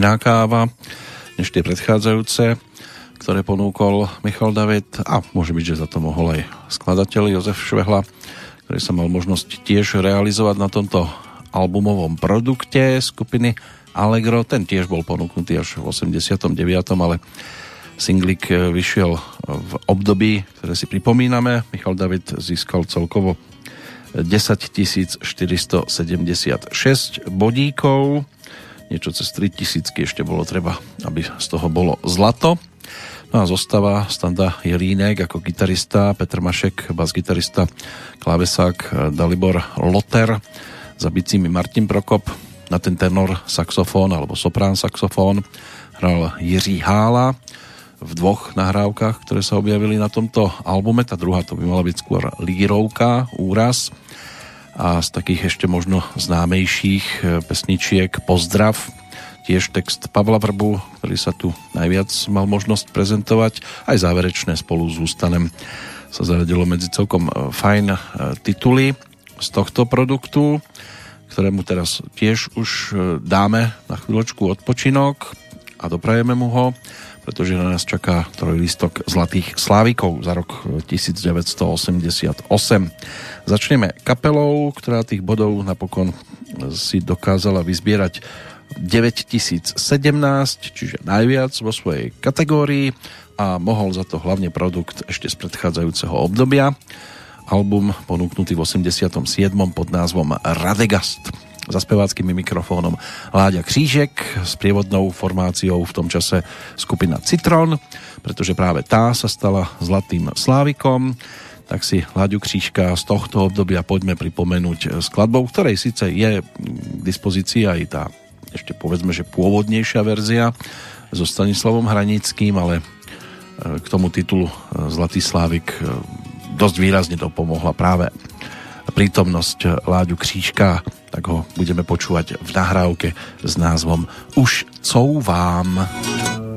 iná káva než tie predchádzajúce, ktoré ponúkol Michal David a môže byť, že za to mohol aj skladateľ Jozef Švehla, ktorý sa mal možnosť tiež realizovať na tomto albumovom produkte skupiny Allegro. Ten tiež bol ponúknutý až v 89. ale singlik vyšiel v období, ktoré si pripomíname. Michal David získal celkovo 10 476 bodíkov niečo cez 3000 ešte bolo treba, aby z toho bolo zlato. No a zostáva Standa Jelínek ako gitarista, Petr Mašek, bas-gitarista, klávesák Dalibor Loter, za bicími Martin Prokop, na ten tenor saxofón alebo soprán saxofón hral Jiří Hála v dvoch nahrávkach, ktoré sa objavili na tomto albume. Tá druhá to by mala byť skôr lírovka, úraz a z takých ešte možno známejších e, pesničiek Pozdrav, tiež text Pavla Vrbu, ktorý sa tu najviac mal možnosť prezentovať, aj záverečné spolu s Ústanem sa zaradilo medzi celkom e, fajn e, tituly z tohto produktu, ktorému teraz tiež už dáme na chvíľočku odpočinok a doprajeme mu ho pretože na nás čaká trojlistok Zlatých Slávikov za rok 1988. Začneme kapelou, ktorá tých bodov napokon si dokázala vyzbierať 9017, čiže najviac vo svojej kategórii a mohol za to hlavne produkt ešte z predchádzajúceho obdobia. Album ponúknutý v 87. pod názvom Radegast za speváckým mikrofónom Láďa Křížek s prievodnou formáciou v tom čase skupina Citron, pretože práve tá sa stala Zlatým Slávikom. Tak si Láďu Křížka z tohto obdobia poďme pripomenúť skladbou, ktorej síce je k dispozícii aj tá ešte povedzme, že pôvodnejšia verzia so Stanislavom Hranickým, ale e, k tomu titulu e, Zlatý Slávik e, dosť výrazne to pomohla práve prítomnosť Láďu Křížka, tak ho budeme počúvať v nahrávke s názvom Už couvám. vám.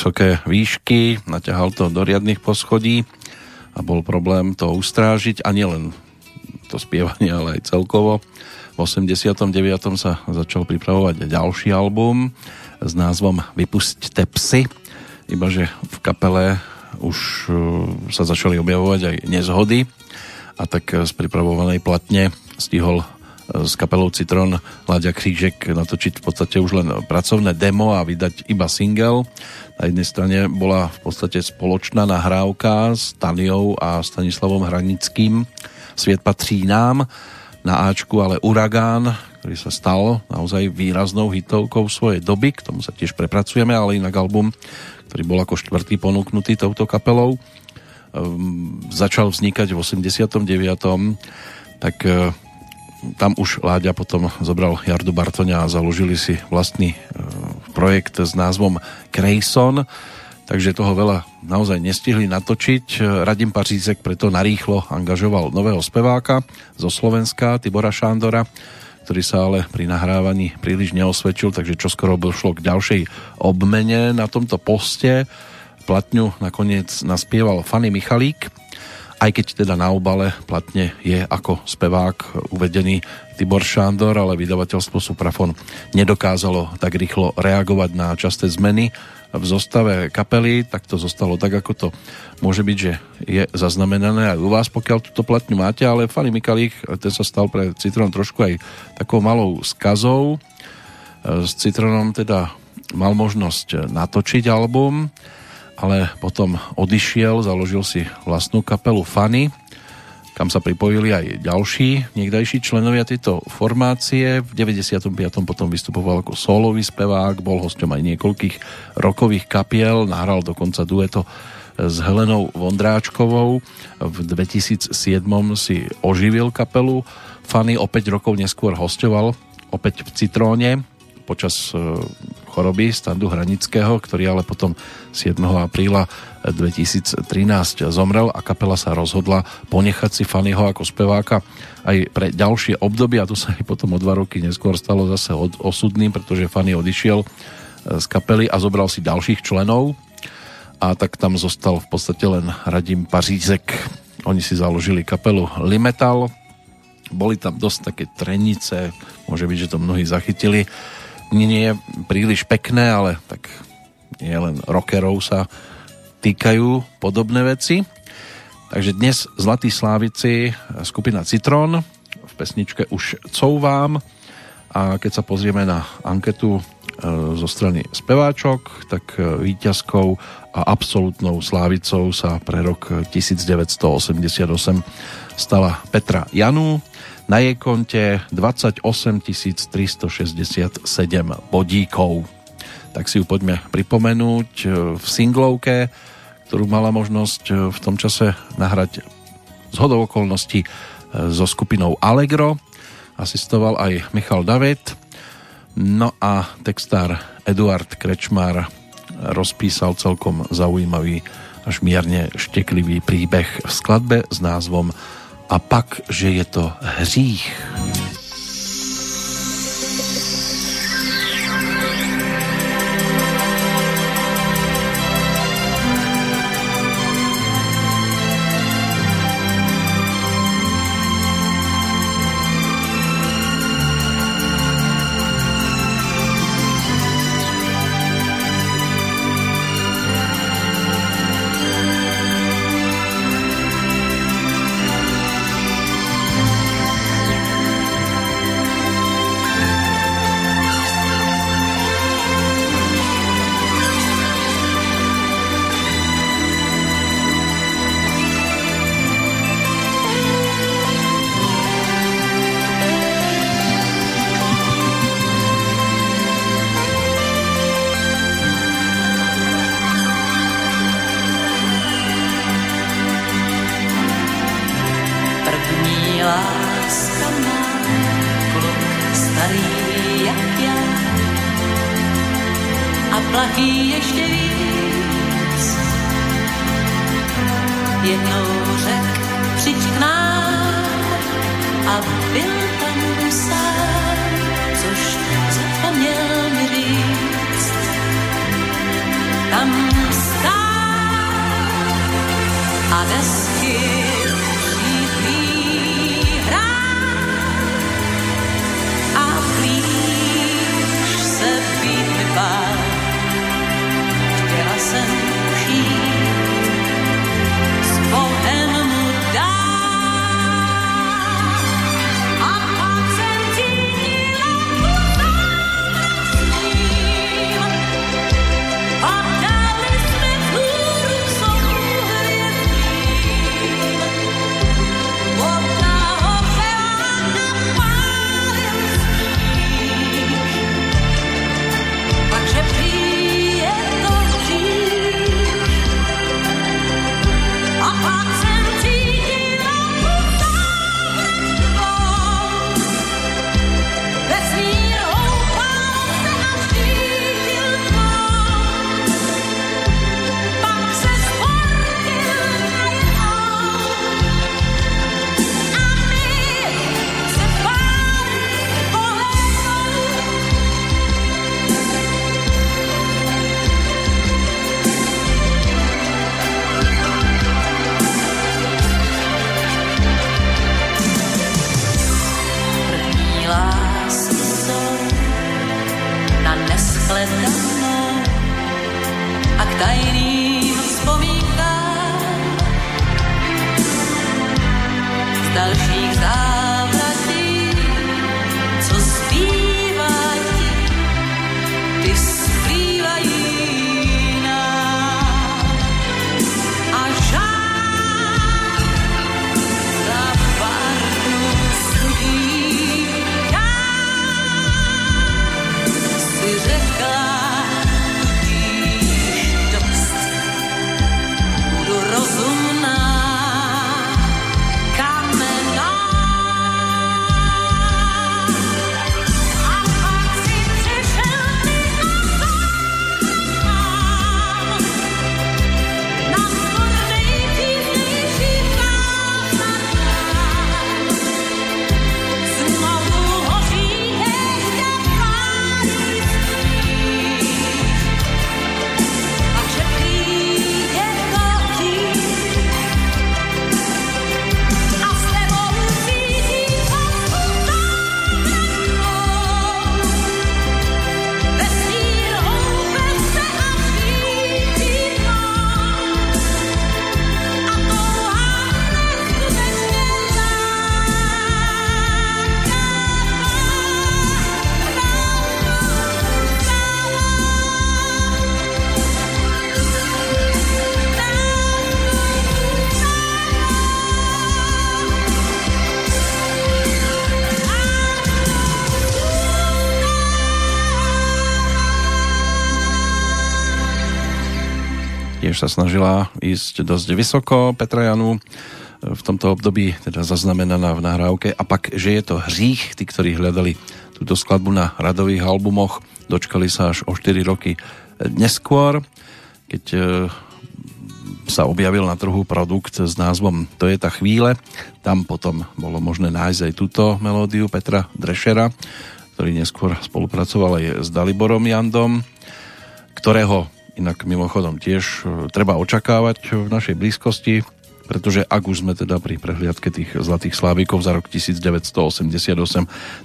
Vysoké výšky, naťahal to do riadnych poschodí a bol problém to ustrážiť a nielen to spievanie, ale aj celkovo. V 89. sa začal pripravovať ďalší album s názvom Vypusťte psy, ibaže v kapele už uh, sa začali objavovať aj nezhody a tak z pripravovanej platne stihol s kapelou Citron Láďa Křížek natočiť v podstate už len pracovné demo a vydať iba single. Na jednej strane bola v podstate spoločná nahrávka s Taniou a Stanislavom Hranickým Sviet patrí nám na Ačku, ale Uragán, ktorý sa stal naozaj výraznou hitovkou svojej doby, k tomu sa tiež prepracujeme, ale inak album, ktorý bol ako štvrtý ponúknutý touto kapelou, um, začal vznikať v 89. tak uh, tam už Láďa potom zobral Jardu Bartoňa a založili si vlastný e, projekt s názvom Krejson, takže toho veľa naozaj nestihli natočiť. Radim Pařízek preto narýchlo angažoval nového speváka zo Slovenska, Tibora Šándora, ktorý sa ale pri nahrávaní príliš neosvedčil, takže čoskoro došlo k ďalšej obmene na tomto poste. Platňu nakoniec naspieval Fanny Michalík, aj keď teda na obale platne je ako spevák uvedený Tibor Šándor, ale vydavateľstvo Suprafon nedokázalo tak rýchlo reagovať na časté zmeny v zostave kapely, tak to zostalo tak, ako to môže byť, že je zaznamenané aj u vás, pokiaľ túto platňu máte, ale Fanny Mikalík, ten sa stal pre Citron trošku aj takou malou skazou. S Citronom teda mal možnosť natočiť album, ale potom odišiel, založil si vlastnú kapelu Fanny, kam sa pripojili aj ďalší niekdajší členovia tejto formácie. V 95. potom vystupoval ako solový spevák, bol hosťom aj niekoľkých rokových kapiel, nahral dokonca dueto s Helenou Vondráčkovou. V 2007 si oživil kapelu. Fanny o 5 rokov neskôr hostoval opäť v Citróne počas e, choroby Standu Hranického, ktorý ale potom 7. apríla 2013 zomrel a kapela sa rozhodla ponechať si Fannyho ako speváka aj pre ďalšie obdobie a to sa aj potom o dva roky neskôr stalo zase od, osudným, pretože Fanny odišiel e, z kapely a zobral si ďalších členov a tak tam zostal v podstate len Radim Pařízek. Oni si založili kapelu Limetal, boli tam dosť také trenice, môže byť, že to mnohí zachytili nie je príliš pekné, ale tak nie len rockerov sa týkajú podobné veci. Takže dnes Zlatý Slávici, skupina Citron v pesničke Už couvám a keď sa pozrieme na anketu e, zo strany speváčok, tak e, výťazkou a absolútnou slávicou sa pre rok 1988 stala Petra Janu, na jej konte 28 367 bodíkov.
tak si ju poďme pripomenúť v singlovke, ktorú mala možnosť v tom čase nahrať z hodou okolností so skupinou Allegro. Asistoval aj Michal David. No a textár Eduard Krečmar rozpísal celkom zaujímavý až mierne šteklivý príbeh v skladbe s názvom A pak, že je to hřích.
Tiež sa snažila ísť dosť vysoko. Petra Janu v tomto období teda zaznamenaná v nahrávke a pak, že je to hřích, tí, ktorí hľadali túto skladbu na radových albumoch, dočkali sa až o 4 roky neskôr, keď e, sa objavil na trhu produkt s názvom To je tá chvíle. Tam potom bolo možné nájsť aj túto melódiu Petra Drešera, ktorý neskôr spolupracoval aj s Daliborom Jandom, ktorého inak mimochodom tiež e, treba očakávať v našej blízkosti pretože ak už sme teda pri prehliadke tých zlatých slávikov za rok 1988,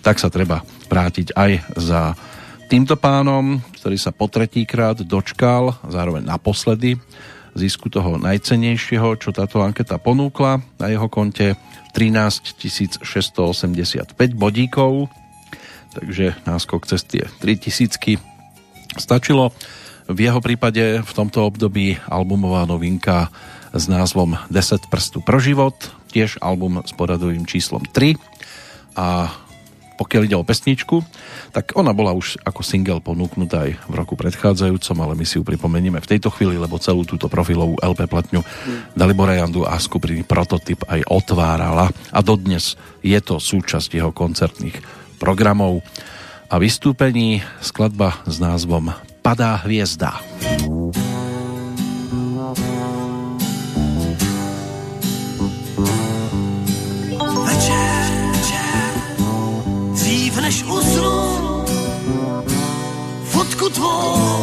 tak sa treba vrátiť aj za týmto pánom, ktorý sa po tretíkrát dočkal, zároveň naposledy, zisku toho najcenejšieho, čo táto anketa ponúkla na jeho konte 13 685 bodíkov, takže náskok cez tie 3000 stačilo. V jeho prípade v tomto období albumová novinka s názvom 10 prstu pro život, tiež album s poradovým číslom 3 a pokiaľ ide o pesničku, tak ona bola už ako single ponúknutá aj v roku predchádzajúcom, ale my si ju pripomenieme v tejto chvíli, lebo celú túto profilovú LP platňu mm. Dalibora Jandu a skupiny Prototyp aj otvárala. A dodnes je to súčasť jeho koncertných programov. A vystúpení skladba s názvom Padá hviezda.
než usnu, fotku tvou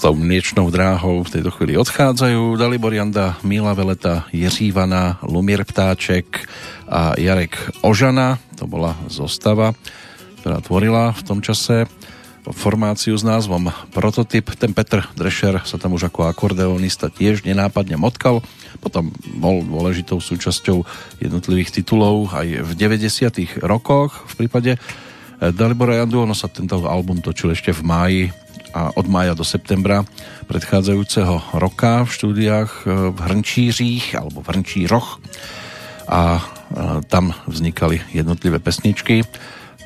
tou mliečnou dráhou v tejto chvíli odchádzajú Dalibor Janda, Mila Veleta, Jiřívana, Lumír Ptáček a Jarek Ožana. To bola zostava, ktorá tvorila v tom čase formáciu s názvom Prototyp. Ten Petr Drescher sa tam už ako akordeonista tiež nenápadne motkal. Potom bol dôležitou súčasťou jednotlivých titulov aj v 90. rokoch. V prípade Dalibora Jandu, ono sa tento album točil ešte v máji a od mája do septembra predchádzajúceho roka v štúdiách e, v Hrnčířích alebo v Hrnčíroch a e, tam vznikali jednotlivé pesničky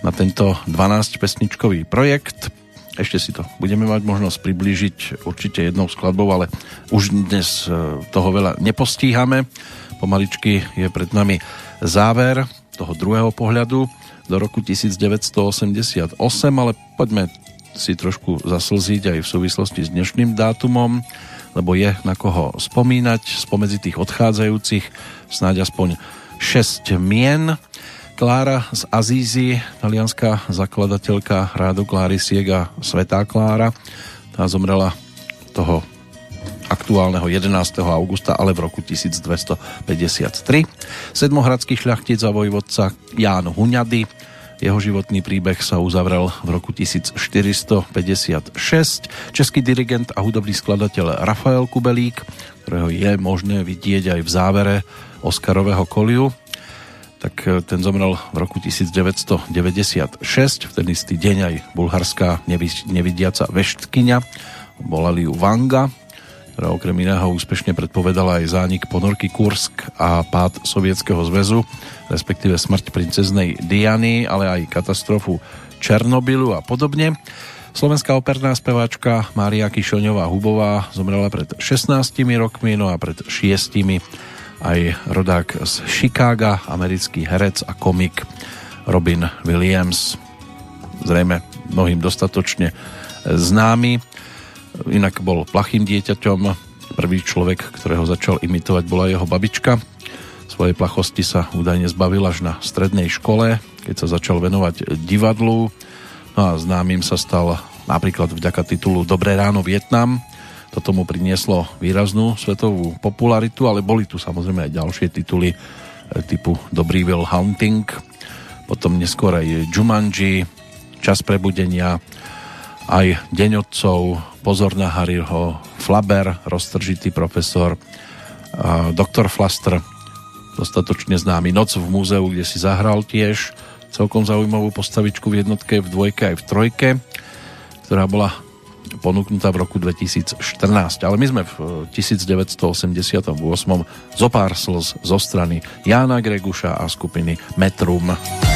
na tento 12-pesničkový projekt. Ešte si to budeme mať možnosť priblížiť určite jednou skladbou, ale už dnes e, toho veľa nepostíhame. Pomaličky je pred nami záver toho druhého pohľadu do roku 1988, ale poďme si trošku zaslziť aj v súvislosti s dnešným dátumom, lebo je na koho spomínať. Spomedzi tých odchádzajúcich snáď aspoň 6 mien. Klára z Azízy, talianská zakladateľka Rádu Kláry Siega Svetá Klára, tá zomrela toho aktuálneho 11. augusta, ale v roku 1253. Sedmohradský šľachtic a vojvodca Ján Huňady, jeho životný príbeh sa uzavrel v roku 1456. Český dirigent a hudobný skladateľ Rafael Kubelík, ktorého je možné vidieť aj v závere Oscarového koliu, tak e, ten zomrel v roku 1996, v ten istý deň aj bulharská nevidiaca veštkyňa, volali ju Vanga, ktorá okrem iného úspešne predpovedala aj zánik ponorky Kursk a pád Sovietskeho zväzu, respektíve smrť princeznej Diany, ale aj katastrofu Černobylu a podobne. Slovenská operná speváčka Mária Kišoňová Hubová zomrela pred 16 rokmi, no a pred 6 aj rodák z Chicaga, americký herec a komik Robin Williams. Zrejme mnohým dostatočne známy Inak bol plachým dieťaťom. Prvý človek, ktorého začal imitovať, bola jeho babička. Svojej plachosti sa údajne zbavil až na strednej škole, keď sa začal venovať divadlu. No a známym sa stal napríklad vďaka titulu Dobré ráno Vietnam. Toto mu prinieslo výraznú svetovú popularitu, ale boli tu samozrejme aj ďalšie tituly e, typu Dobrý Will Hunting, potom neskôr aj Jumanji, Čas prebudenia, aj Deň otcov, Pozor na Harryho, Flaber, roztržitý profesor, doktor Flaster, dostatočne známy Noc v múzeu, kde si zahral tiež celkom zaujímavú postavičku v jednotke, v dvojke aj v trojke, ktorá bola ponúknutá v roku 2014. Ale my sme v 1988. zopár slz zo strany Jána Greguša a skupiny Metrum. Metrum.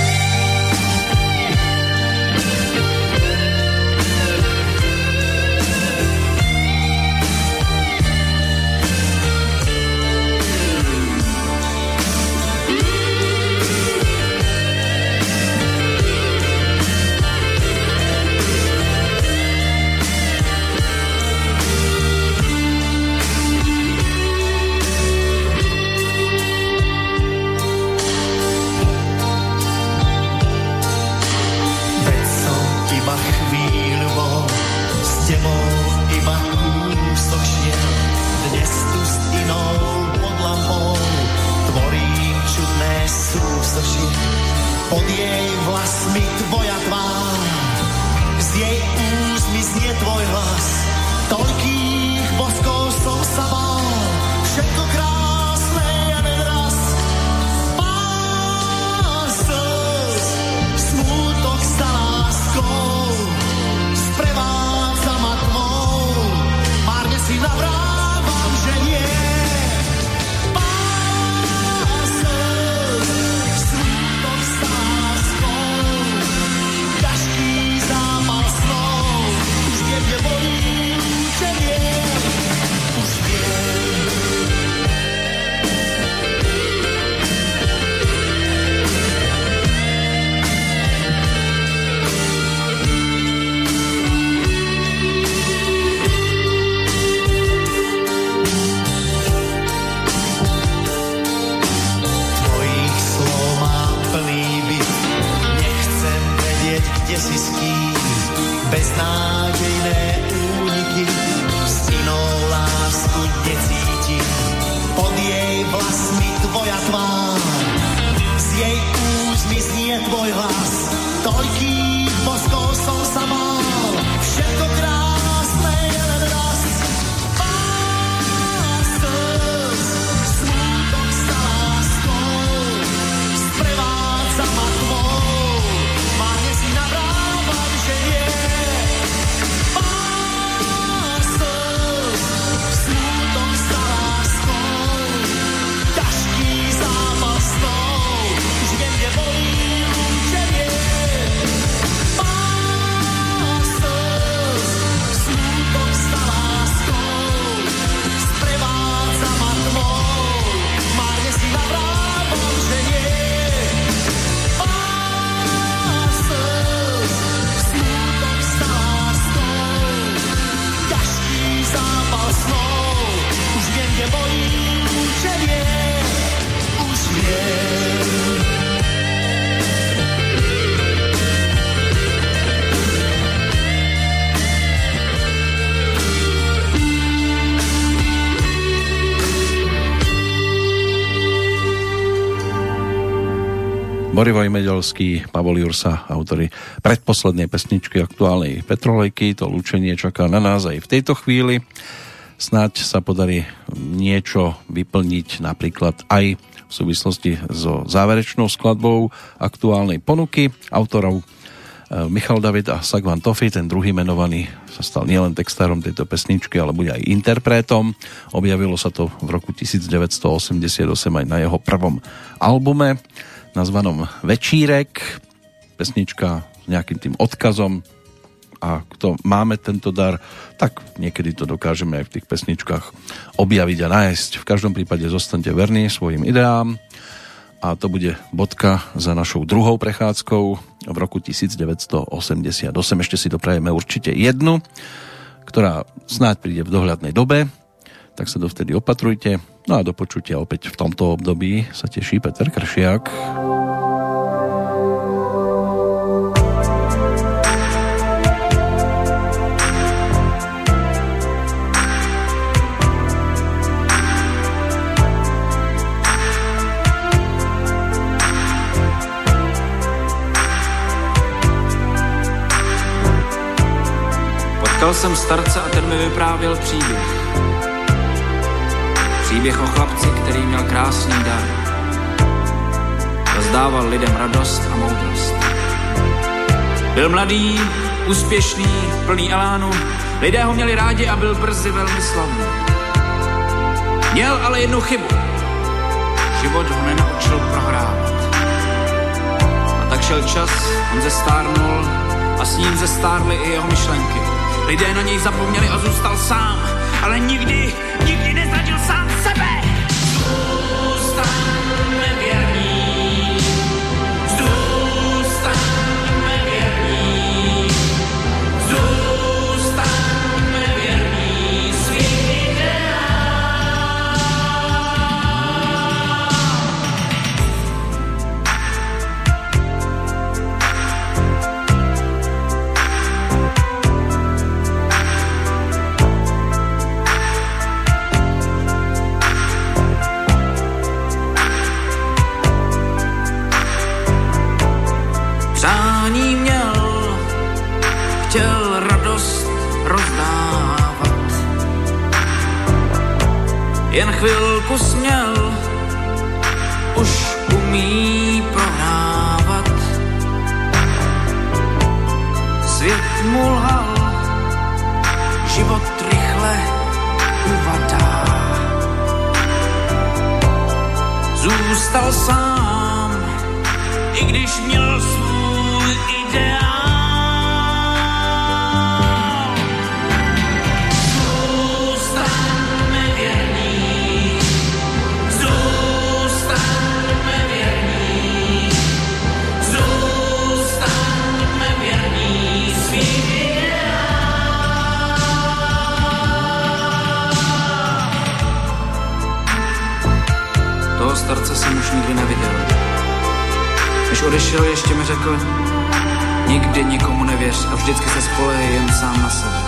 Morivoj Medelský, Pavol Jursa, autory predposlednej pesničky aktuálnej Petrolejky. To lúčenie čaká na nás aj v tejto chvíli. Snáď sa podarí niečo vyplniť napríklad aj v súvislosti so záverečnou skladbou aktuálnej ponuky autorov eh, Michal David a Sagvan Tofi, ten druhý menovaný sa stal nielen textárom tejto pesničky, ale bude aj interpretom. Objavilo sa to v roku 1988 aj na jeho prvom albume nazvanom Večírek. Pesnička s nejakým tým odkazom a kto máme tento dar, tak niekedy to dokážeme aj v tých pesničkách objaviť a nájsť. V každom prípade zostanete verní svojim ideám a to bude bodka za našou druhou prechádzkou v roku 1988. Ešte si doprajeme určite jednu, ktorá snáď príde v dohľadnej dobe, tak sa dovtedy opatrujte. No a do počutia opäť v tomto období sa teší Peter Kršiak.
Potkal jsem starce a ten mi vyprávěl příběh. Příběh o chlapci, který měl krásný dar. Rozdával lidem radost a moudrost. Byl mladý, úspěšný, plný elánu. Lidé ho měli rádi a byl brzy velmi slavný. Měl ale jednu chybu. Život ho nenaučil prohrávat. A tak šel čas, on zestárnul a s ním zestárly i jeho myšlenky. Lidé na něj zapomněli a zůstal sám, ale nikdy, nikdy nezradil Jen chvilku směl, už umí prohrávat. Svět mu lhal, život rychle uvadá. Zůstal sám, i když měl svůj starce jsem už nikdy neviděl. Než odešel, ještě mi řekl, nikdy nikomu nevěř a vždycky se spolehej jen sám na sebe.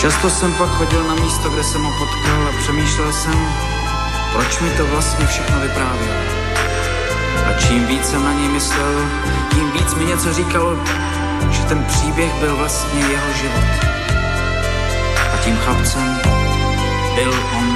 Často jsem pak chodil na místo, kde jsem ho potkal a přemýšlel jsem, proč mi to vlastně všechno vyprávěl. A čím víc jsem na něj myslel, tím víc mi něco říkalo, že ten příběh byl vlastně jeho život. A tím chlapcem byl on.